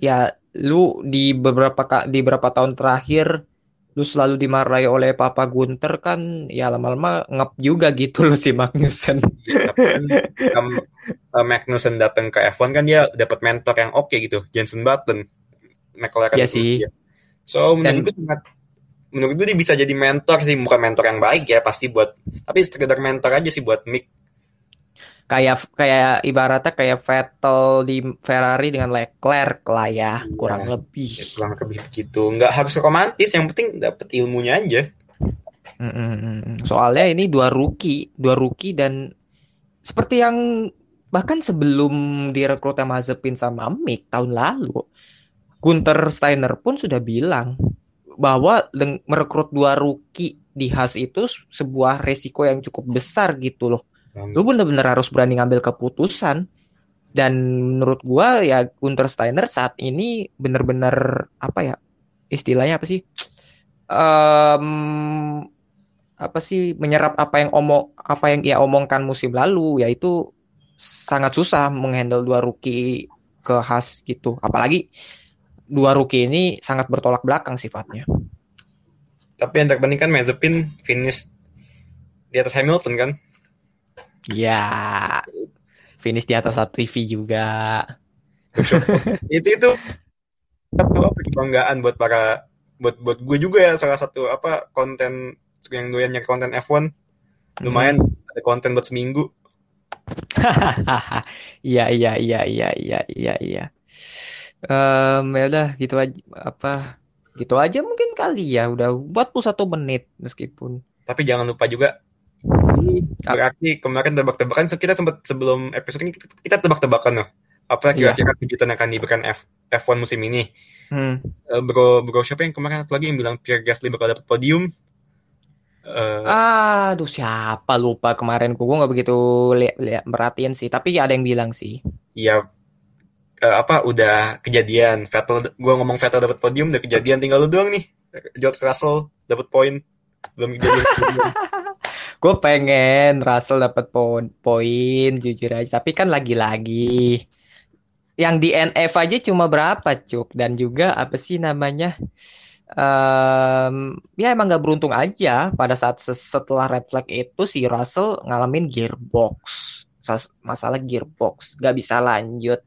ya lu di beberapa di beberapa tahun terakhir lu selalu dimarahi oleh Papa Gunter kan ya lama-lama ngep juga gitu loh si Magnussen.
Ya, tapi kan um, uh, Magnussen datang ke F1 kan dia dapat mentor yang oke gitu, Jensen Button. McLaren
Iya sih.
dia. So menurut
Dan-
gue sangat menurut gue dia bisa jadi mentor sih, bukan mentor yang baik ya pasti buat tapi sekedar mentor aja sih buat Mick.
Kayak kayak ibaratnya kayak Vettel di Ferrari dengan Leclerc lah ya,
Iya.
kurang
Ya,
lebih.
kurang lebih begitu. Nggak harus romantis, yang penting dapat ilmunya aja.
Mm, mm, mm, mm. Soalnya ini dua rookie, dua rookie dan seperti yang bahkan sebelum direkrut Mazepin sama Mick tahun lalu, Gunter Steiner pun sudah bilang bahwa merekrut dua rookie di Haas itu sebuah resiko yang cukup besar gitu loh. Lu bener-bener harus berani ngambil keputusan. Dan menurut gua ya Gunter Steiner saat ini bener-bener apa ya istilahnya apa sih? Em, apa sih menyerap apa yang omong apa yang ia omongkan musim lalu yaitu sangat susah menghandle dua rookie ke Haas gitu. Apalagi dua rookie ini sangat bertolak belakang sifatnya.
Tapi yang terpenting kan Mazepin finish di atas Hamilton kan.
Ya, finish di atas satu TV juga.
itu itu satu apa kebanggaan buat para buat buat gue juga ya salah satu apa konten yang doyan nyari konten F1 lumayan ada konten buat seminggu.
Iya iya iya iya iya iya iya. Em, ya udah gitu aja apa gitu aja mungkin kali ya udah 41 menit meskipun.
Tapi jangan lupa juga berarti kemarin tebak-tebakan so kita sempat sebelum episode ini kita, tebak-tebakan loh. Apa
Iya.
kira-kira kejutan yang akan diberikan F, F1 musim ini?
Hmm,
Eh, bro bro siapa yang kemarin satu lagi yang bilang Pierre Gasly bakal dapat podium? Eh,
aduh siapa lupa kemarin. Gue nggak begitu lihat lihat merhatiin sih. Tapi ada yang bilang sih.
Ya eh, apa udah kejadian. Vettel gua ngomong Vettel dapat podium udah kejadian. Tinggal lu doang nih. George Russell dapat poin. Belum kejadian
gue pengen Russell dapat poin poin jujur aja. Tapi kan lagi-lagi yang di NF aja cuma berapa cuk? Dan juga apa sih namanya Em, ya emang nggak beruntung aja pada saat se- setelah red flag itu si Russell ngalamin gearbox. Masalah gearbox. Nggak bisa lanjut.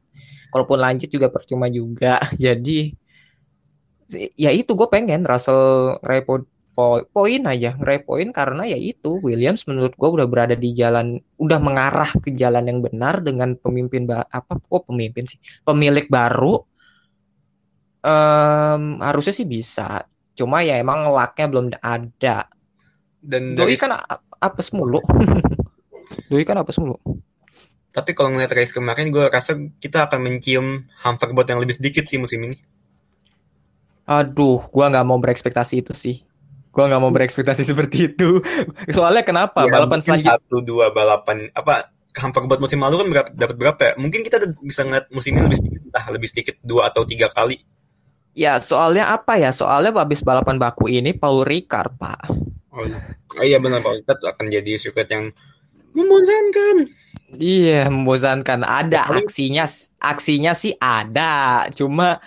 Kalaupun lanjut juga percuma juga. Jadi ya itu gue pengen Russell ngeraih po- po- poin aja ngeraih poin karena ya itu Williams menurut gue udah berada di jalan udah mengarah ke jalan yang benar dengan pemimpin apa kok pemimpin sih? Pemilik baru. Em, harusnya sih bisa cuma ya emang lucknya belum ada.
Dan
Doi
dari,
kan a- apes mulu. Doi kan apes mulu.
Tapi kalau ngeliat race kemarin gue rasa kita akan mencium hoverboard yang lebih sedikit sih musim ini.
Aduh gua nggak mau berekspektasi itu sih gua nggak mau berekspektasi seperti itu soalnya kenapa
Ya,
balapan selanjutnya
satu dua balapan apa hoverboard musim lalu kan berapa, dapat berapa ya mungkin kita bisa ngeliat musim ini lebih sedikit entah lebih sedikit dua atau tiga kali
Ya, soalnya apa ya? Soalnya habis balapan baku ini Paul Ricard, Pak.
oh, oh iya benar Pak Ustadz akan jadi sirkuit yang membosankan
Iya, membosankan. Ada
Paling-
aksinya, aksinya sih ada, cuma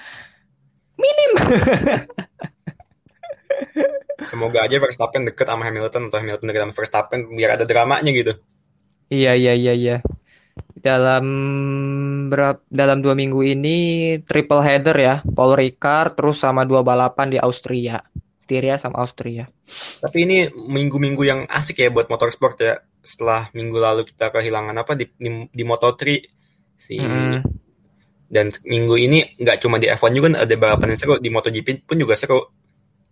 minim.
Semoga aja Verstappen deket sama Hamilton atau Hamilton deket sama Verstappen biar ada dramanya gitu.
Iya, iya, iya, iya. Dalam berap, dalam dua minggu ini triple header ya, Paul Ricard terus sama dua balapan di Austria, Styria sama Austria.
Tapi ini minggu-minggu yang asik ya buat motorsport ya. Setelah minggu lalu kita kehilangan apa di di, di Moto3 si
Mm-mm.
dan minggu ini nggak cuma di F1 juga ada balapan yang seru di MotoGP pun juga seru.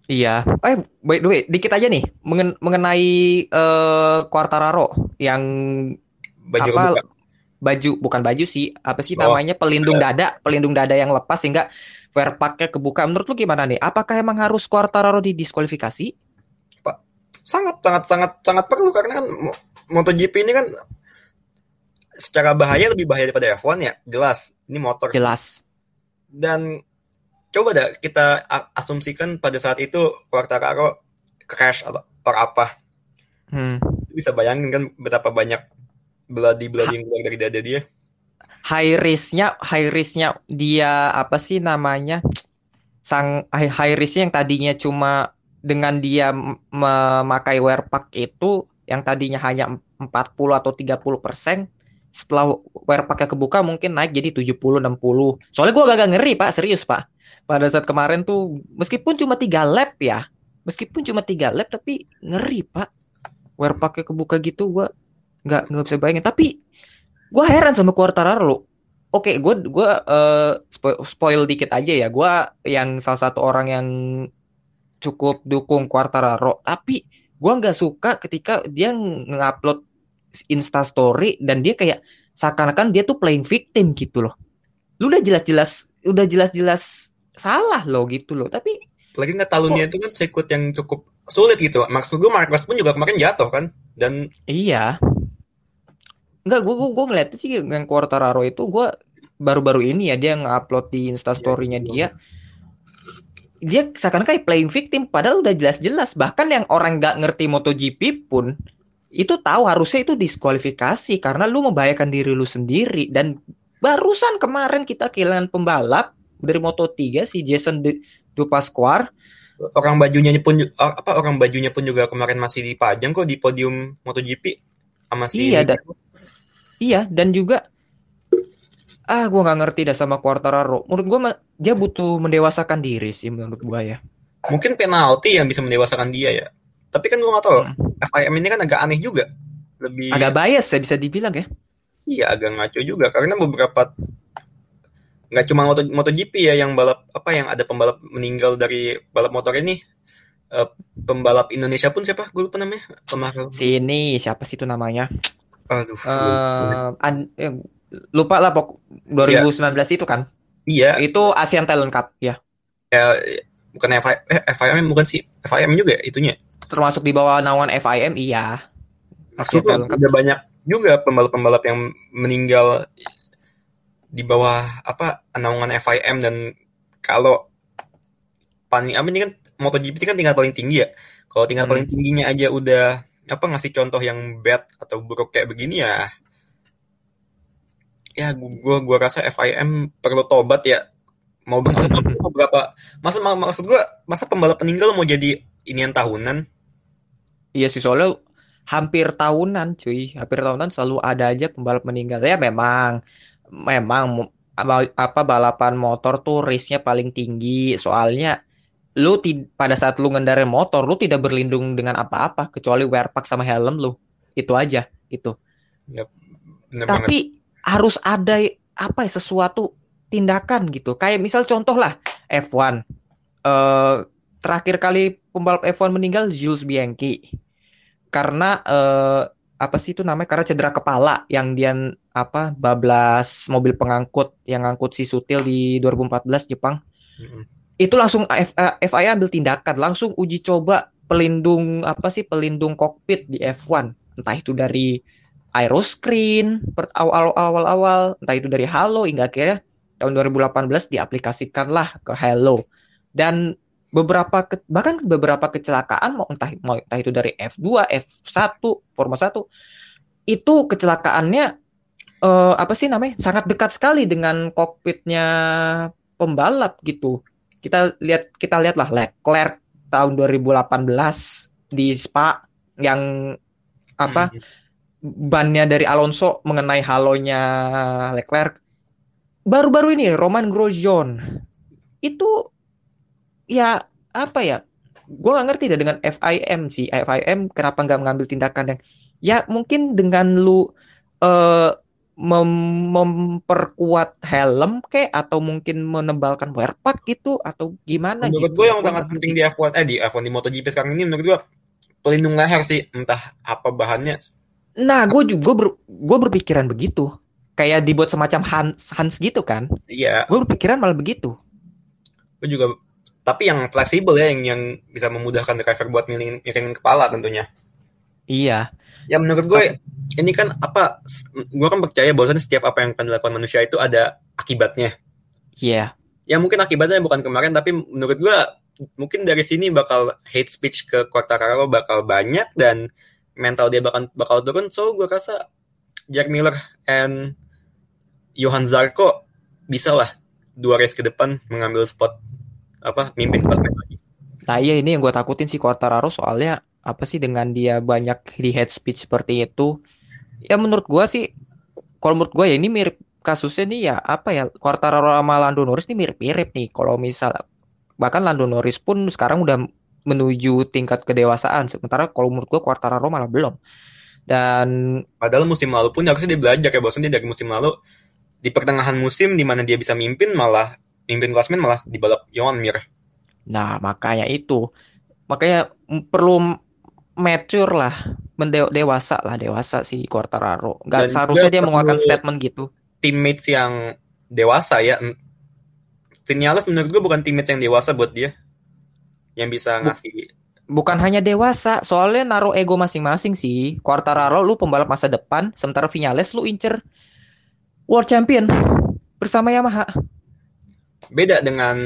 Iya. Eh, by the way, dikit aja nih mengen- mengenai eh, Quartararo yang
Baju
apa baju bukan baju sih apa sih
Oh,
namanya pelindung dada pelindung dada yang lepas sehingga wear packnya kebuka. Menurut lu gimana nih? Apakah emang harus Quartararo didiskualifikasi?
Sangat sangat sangat sangat perlu karena kan Mo- MotoGP ini kan secara bahaya lebih bahaya daripada F1 ya. Jelas ini motor.
Jelas.
Dan coba dah kita asumsikan pada saat itu Quartararo crash atau, atau apa.
Hmm.
bisa bayangin kan betapa banyak bloody bloody yang keluar dari dada dia.
High risknya high risknya dia apa sih namanya? Sang high, high risknya yang tadinya cuma dengan dia memakai wear pack itu yang tadinya hanya 40 atau 30 persen setelah wear packnya kebuka mungkin naik jadi 70 60 soalnya gua agak ngeri pak. Serius pak. Pada saat kemarin tuh meskipun cuma tiga lap ya meskipun cuma tiga lap tapi ngeri pak. Wear packnya kebuka gitu gua nggak nggak bisa bayangin. Tapi gue heran sama Quartararo Oke, gue gue eh, spoil, spoil dikit aja ya. Gue yang salah satu orang yang cukup dukung Quartararo, tapi gue nggak suka ketika dia ngupload Insta Story dan dia kayak seakan-akan dia tuh playing victim gitu loh. Lu udah jelas-jelas udah jelas-jelas salah loh gitu loh. Tapi
lagi nggak
Oh.
itu kan sirkuit yang cukup sulit gitu maksud gue Marquez pun juga kemarin jatuh kan dan
iya. Enggak, gue gue gue ngeliatnya sih yang Quartararo itu gue baru-baru ini ya dia ngupload di Insta Story-nya dia. Dia seakan kayak playing victim padahal udah jelas-jelas bahkan yang orang nggak ngerti MotoGP pun itu tahu harusnya itu diskualifikasi karena lu membahayakan diri lu sendiri dan barusan kemarin kita kehilangan pembalap dari Moto3 si Jason Dupasquar
orang bajunya pun apa orang bajunya pun juga kemarin masih dipajang kok di podium MotoGP sama si
Iya, dan iya dan juga ah gua nggak ngerti dah sama Quartararo. Menurut gua mah, dia butuh mendewasakan diri sih menurut gua ya.
mungkin penalti yang bisa mendewasakan dia ya tapi kan gue nggak tahu
Hmm.
FIM ini kan agak aneh juga lebih
Agak bias ya bisa dibilang ya.
iya agak ngaco juga karena beberapa nggak cuma Moto, MotoGP ya yang balap apa yang ada pembalap meninggal dari balap motor ini Eh, pembalap Indonesia pun siapa gue lupa namanya kemarin
Si ini siapa sih itu namanya?
aduh
Eh an- eh, lupa lah pok 2019 itu kan.
iya
Itu ASEAN Talent Cup ya.
ya bukan FIM eh, FIM bukan sih FIM juga ya itunya
Termasuk di bawah naungan FIM iya. Talent Cup.
udah banyak juga pembalap-pembalap yang meninggal di bawah apa naungan FIM dan kalau paling apa ini kan MotoGP ini kan tingkat paling tinggi ya. Kalau tingkat
Hmm.
paling tingginya aja udah apa ngasih contoh yang bad atau buruk kayak begini ya. Ya gua gua rasa FIM perlu tobat ya. Mau ber- mau berapa masa mak- maksud gua masa pembalap meninggal mau jadi inian tahunan?
Iya sih soalnya hampir tahunan cuy, hampir tahunan selalu ada aja pembalap meninggal. Ya memang memang apa apa, balapan motor tuh risknya paling tinggi. Soalnya lu pada saat lu ngendarin motor lu tidak berlindung dengan apa-apa kecuali wear pack sama helm lu. Itu aja gitu.
Bener banget.
Tapi harus ada apa ya sesuatu tindakan gitu. Kayak misal contoh lah F1. Eh terakhir kali pembalap F1 meninggal Jules Bianchi. Karena eh apa sih itu namanya? Karena cedera kepala yang dia apa bablas mobil pengangkut yang ngangkut si Sutil di 2014 Jepang.
Mm-mm.
Itu langsung F- eh, FIA ambil tindakan, langsung uji coba pelindung apa sih pelindung kokpit di F1. Entah itu dari aeroscreen per awal awal awal entah itu dari Halo hingga akhirnya tahun 2018 diaplikasikanlah ke Halo dan beberapa ke- bahkan beberapa kecelakaan mau entah mau entah itu dari F2, F1, Formula 1 itu kecelakaannya eh, apa sih namanya sangat dekat sekali dengan kokpitnya pembalap gitu. Kita lihat kita lihatlah Leclerc tahun 2018 di Spa yang apa
Hmm.
bannya dari Alonso mengenai halonya Leclerc. Baru-baru ini Roman Grosjean itu ya apa ya? Gue nggak ngerti deh dengan FIM sih. FIM kenapa nggak mengambil tindakan yang ya mungkin dengan lu eh mem- memperkuat helm kayak atau mungkin menebalkan wear pack gitu atau gimana
Menurut
gitu.
gue yang
Gua
sangat penting di F1 eh di F1 di MotoGP sekarang ini menurut gue pelindung leher sih entah apa bahannya
Nah, gue juga ber, gue berpikiran begitu. kayak dibuat semacam Hans Hans gitu kan.
Iya.
Gue berpikiran malah begitu.
Gue juga tapi yang fleksibel ya yang yang bisa memudahkan driver buat miringin, miringin kepala tentunya.
Iya.
Ya menurut gue ini kan apa gue kan percaya bahwa setiap apa yang akan dilakukan manusia itu ada akibatnya.
Iya.
Ya mungkin akibatnya bukan kemarin tapi menurut gue mungkin dari sini bakal hate speech ke Quartararo bakal banyak dan mental dia bakal bakal turun. So gue rasa Jack Miller and Johan Zarco bisa lah dua race ke depan mengambil spot apa mimpin klasmen lagi.
Nah iya ini yang gue takutin sih Quartararo soalnya apa sih dengan dia banyak di head speech seperti itu ya menurut gue sih kalau menurut gue ya ini mirip kasusnya nih ya apa ya Quartararo sama Lando Norris ini mirip-mirip nih. Kalau misal bahkan Lando Norris pun sekarang udah menuju tingkat kedewasaan sementara kalau menurut gue Quartararo malah belum. Dan
padahal musim lalu pun harusnya dia belajar ya bosan dia dari musim lalu. Di pertengahan musim di mana dia bisa mimpin malah mimpin klasmen malah di balap Johan Mir.
Nah, makanya itu. Makanya perlu mature lah, mendewasa lah, dewasa si Quartararo. Gak seharusnya dia mengeluarkan statement gitu.
Teammates yang dewasa ya. Vinales menurut gue bukan teammates yang dewasa buat dia. Yang bisa ngasih
bukan hanya dewasa, soalnya naruh ego masing-masing sih. Quartararo lu pembalap masa depan, sementara Vinales lu incer World Champion bersama Yamaha.
Beda dengan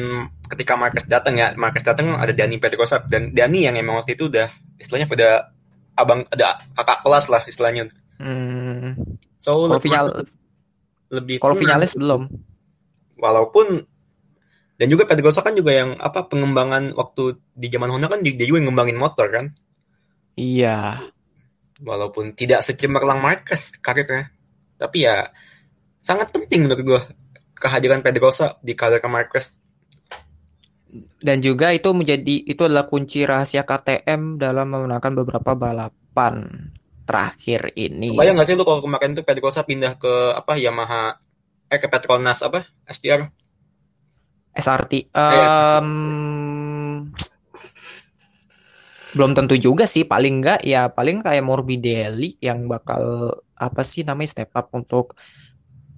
ketika Marquez datang ya, Marquez datang ada Dani Pedrosa dan Dani yang emang waktu itu udah istilahnya pada abang ada kakak kelas lah istilahnya.
Hmm.
So
kalau final
lebih
kalau finalis belum.
Walaupun dan juga Pedrosa kan juga yang apa pengembangan waktu di zaman Honda kan dia juga ngembangin motor kan.
Iya.
Walaupun tidak secemerlang Marquez karirnya. Tapi ya sangat penting menurut gue kehadiran Pedrosa di karir Marquez
dan juga itu menjadi itu adalah kunci rahasia KTM dalam memenangkan beberapa balapan terakhir ini.
Bayang nggak sih lu kalau kemarin tuh Pedrosa pindah ke apa Yamaha eh ke Petronas apa STR
SRT um, belum tentu juga sih. Paling enggak ya paling kayak Morbidelli yang bakal apa sih namanya step up untuk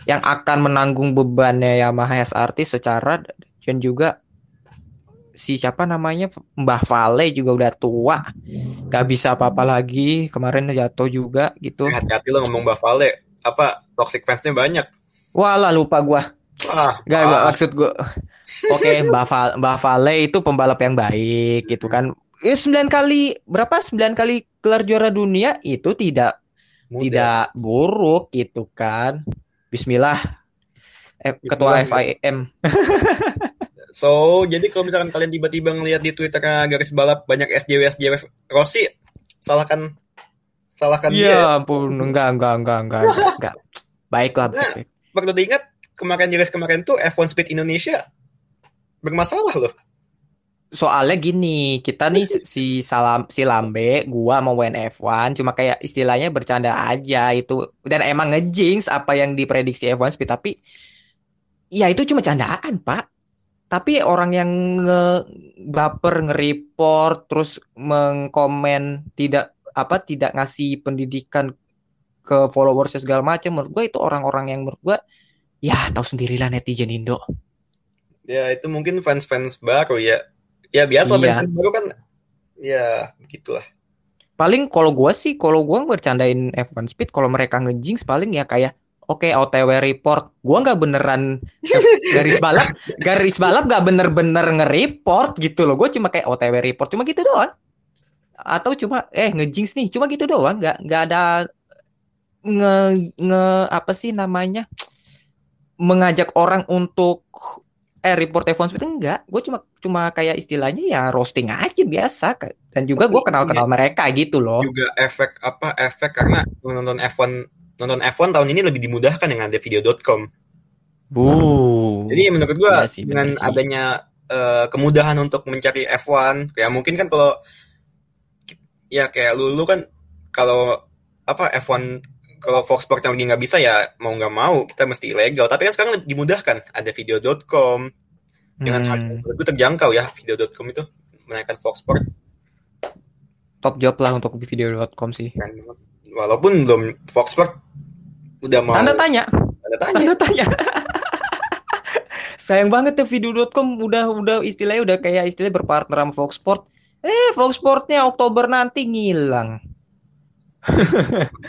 yang akan menanggung bebannya Yamaha SRT secara dan juga si siapa namanya Mbah Vale juga udah tua. Gak bisa apa-apa lagi kemarin jatuh juga gitu.
Hati-hati lo ngomong Mbah Vale. Apa toxic fansnya banyak?
Wah lah lupa gua.
Ah,
gak, ah. maksud gua. Oke okay, Mbah Vale, Mbah Vale itu pembalap yang baik gitu kan. Ya sembilan kali berapa? Sembilan kali gelar juara dunia itu tidak Mudah. tidak buruk gitu kan Bismillah eh, ketua FIM
So, jadi kalau misalkan kalian tiba-tiba ngelihat di Twitter garis balap banyak SJW SJW Rossi, salahkan salahkan
ya, dia. Ya ampun, enggak enggak enggak enggak enggak. enggak. Baiklah,
nah, Perlu diingat kemarin garis kemarin tuh F1 Speed Indonesia bermasalah loh.
Soalnya gini, kita nih si Salam si Lambe, gua mau WNF1 cuma kayak istilahnya bercanda aja itu. Dan emang ngejinx apa yang diprediksi F1 Speed tapi ya itu cuma candaan, Pak. Tapi orang yang nge baper terus mengkomen tidak apa tidak ngasih pendidikan ke followersnya segala macam menurut gue itu orang-orang yang menurut gue ya tahu sendirilah netizen Indo.
Ya itu mungkin fans-fans baru ya ya biasa iya. baru kan ya begitulah.
Paling kalau gue sih kalau gue bercandain F1 Speed kalau mereka ngejinx paling ya kayak oke okay, OTW report. Gue nggak beneran garis balap garis balap gak bener-bener nge-report gitu loh. Gue cuma kayak OTW report cuma gitu doang. Atau cuma eh ngejinx nih cuma gitu doang. Nggak nggak ada nge nge apa sih namanya mengajak orang untuk eh report telepon seperti enggak gue cuma cuma kayak istilahnya ya roasting aja biasa dan juga gue kenal kenal mereka gitu loh
juga efek apa efek karena menonton F1 nonton F1 tahun ini lebih dimudahkan dengan ada video.com.
Uh.
Jadi menurut gua ya sih, dengan sih. adanya uh, kemudahan untuk mencari F1, kayak mungkin kan kalau ya kayak lu, lu kan kalau apa F1 kalau Fox Sports yang lagi nggak bisa ya mau nggak mau kita mesti ilegal. Tapi kan sekarang dimudahkan ada video.com dengan hmm. harga itu terjangkau ya video.com itu menaikkan Fox Sports.
Top job lah untuk video.com sih.
Walaupun belum Fox Sports udah mau
tanda tanya
Tanda tanya.
Tanda tanya. Sayang banget ya video.com udah udah istilahnya udah kayak istilah berpartner sama Fox Sport. Eh, Fox Sportnya Oktober nanti ngilang.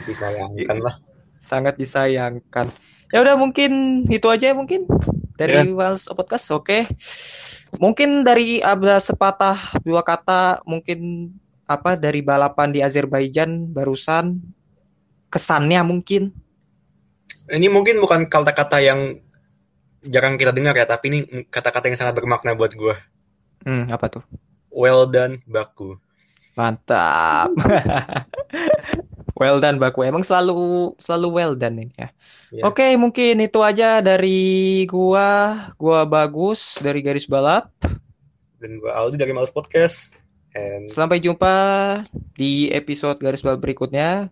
Disayangkan lah.
Sangat disayangkan. Ya udah mungkin itu aja ya mungkin dari
Ya.
Wales Podcast. Oke. Mungkin dari ada sepatah dua kata mungkin apa dari balapan di Azerbaijan barusan kesannya mungkin.
Ini mungkin bukan kata-kata yang jarang kita dengar ya, tapi ini kata-kata yang sangat bermakna buat gue.
Hmm, apa tuh?
Well done, Baku.
Mantap. well done Baku. Emang selalu selalu well done ini ya.
Ya.
Oke, mungkin itu aja dari gua. Gua bagus dari garis balap.
Dan gue Aldi dari Males Podcast. And
Sampai jumpa di episode garis balap berikutnya.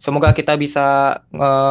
Semoga kita bisa eh,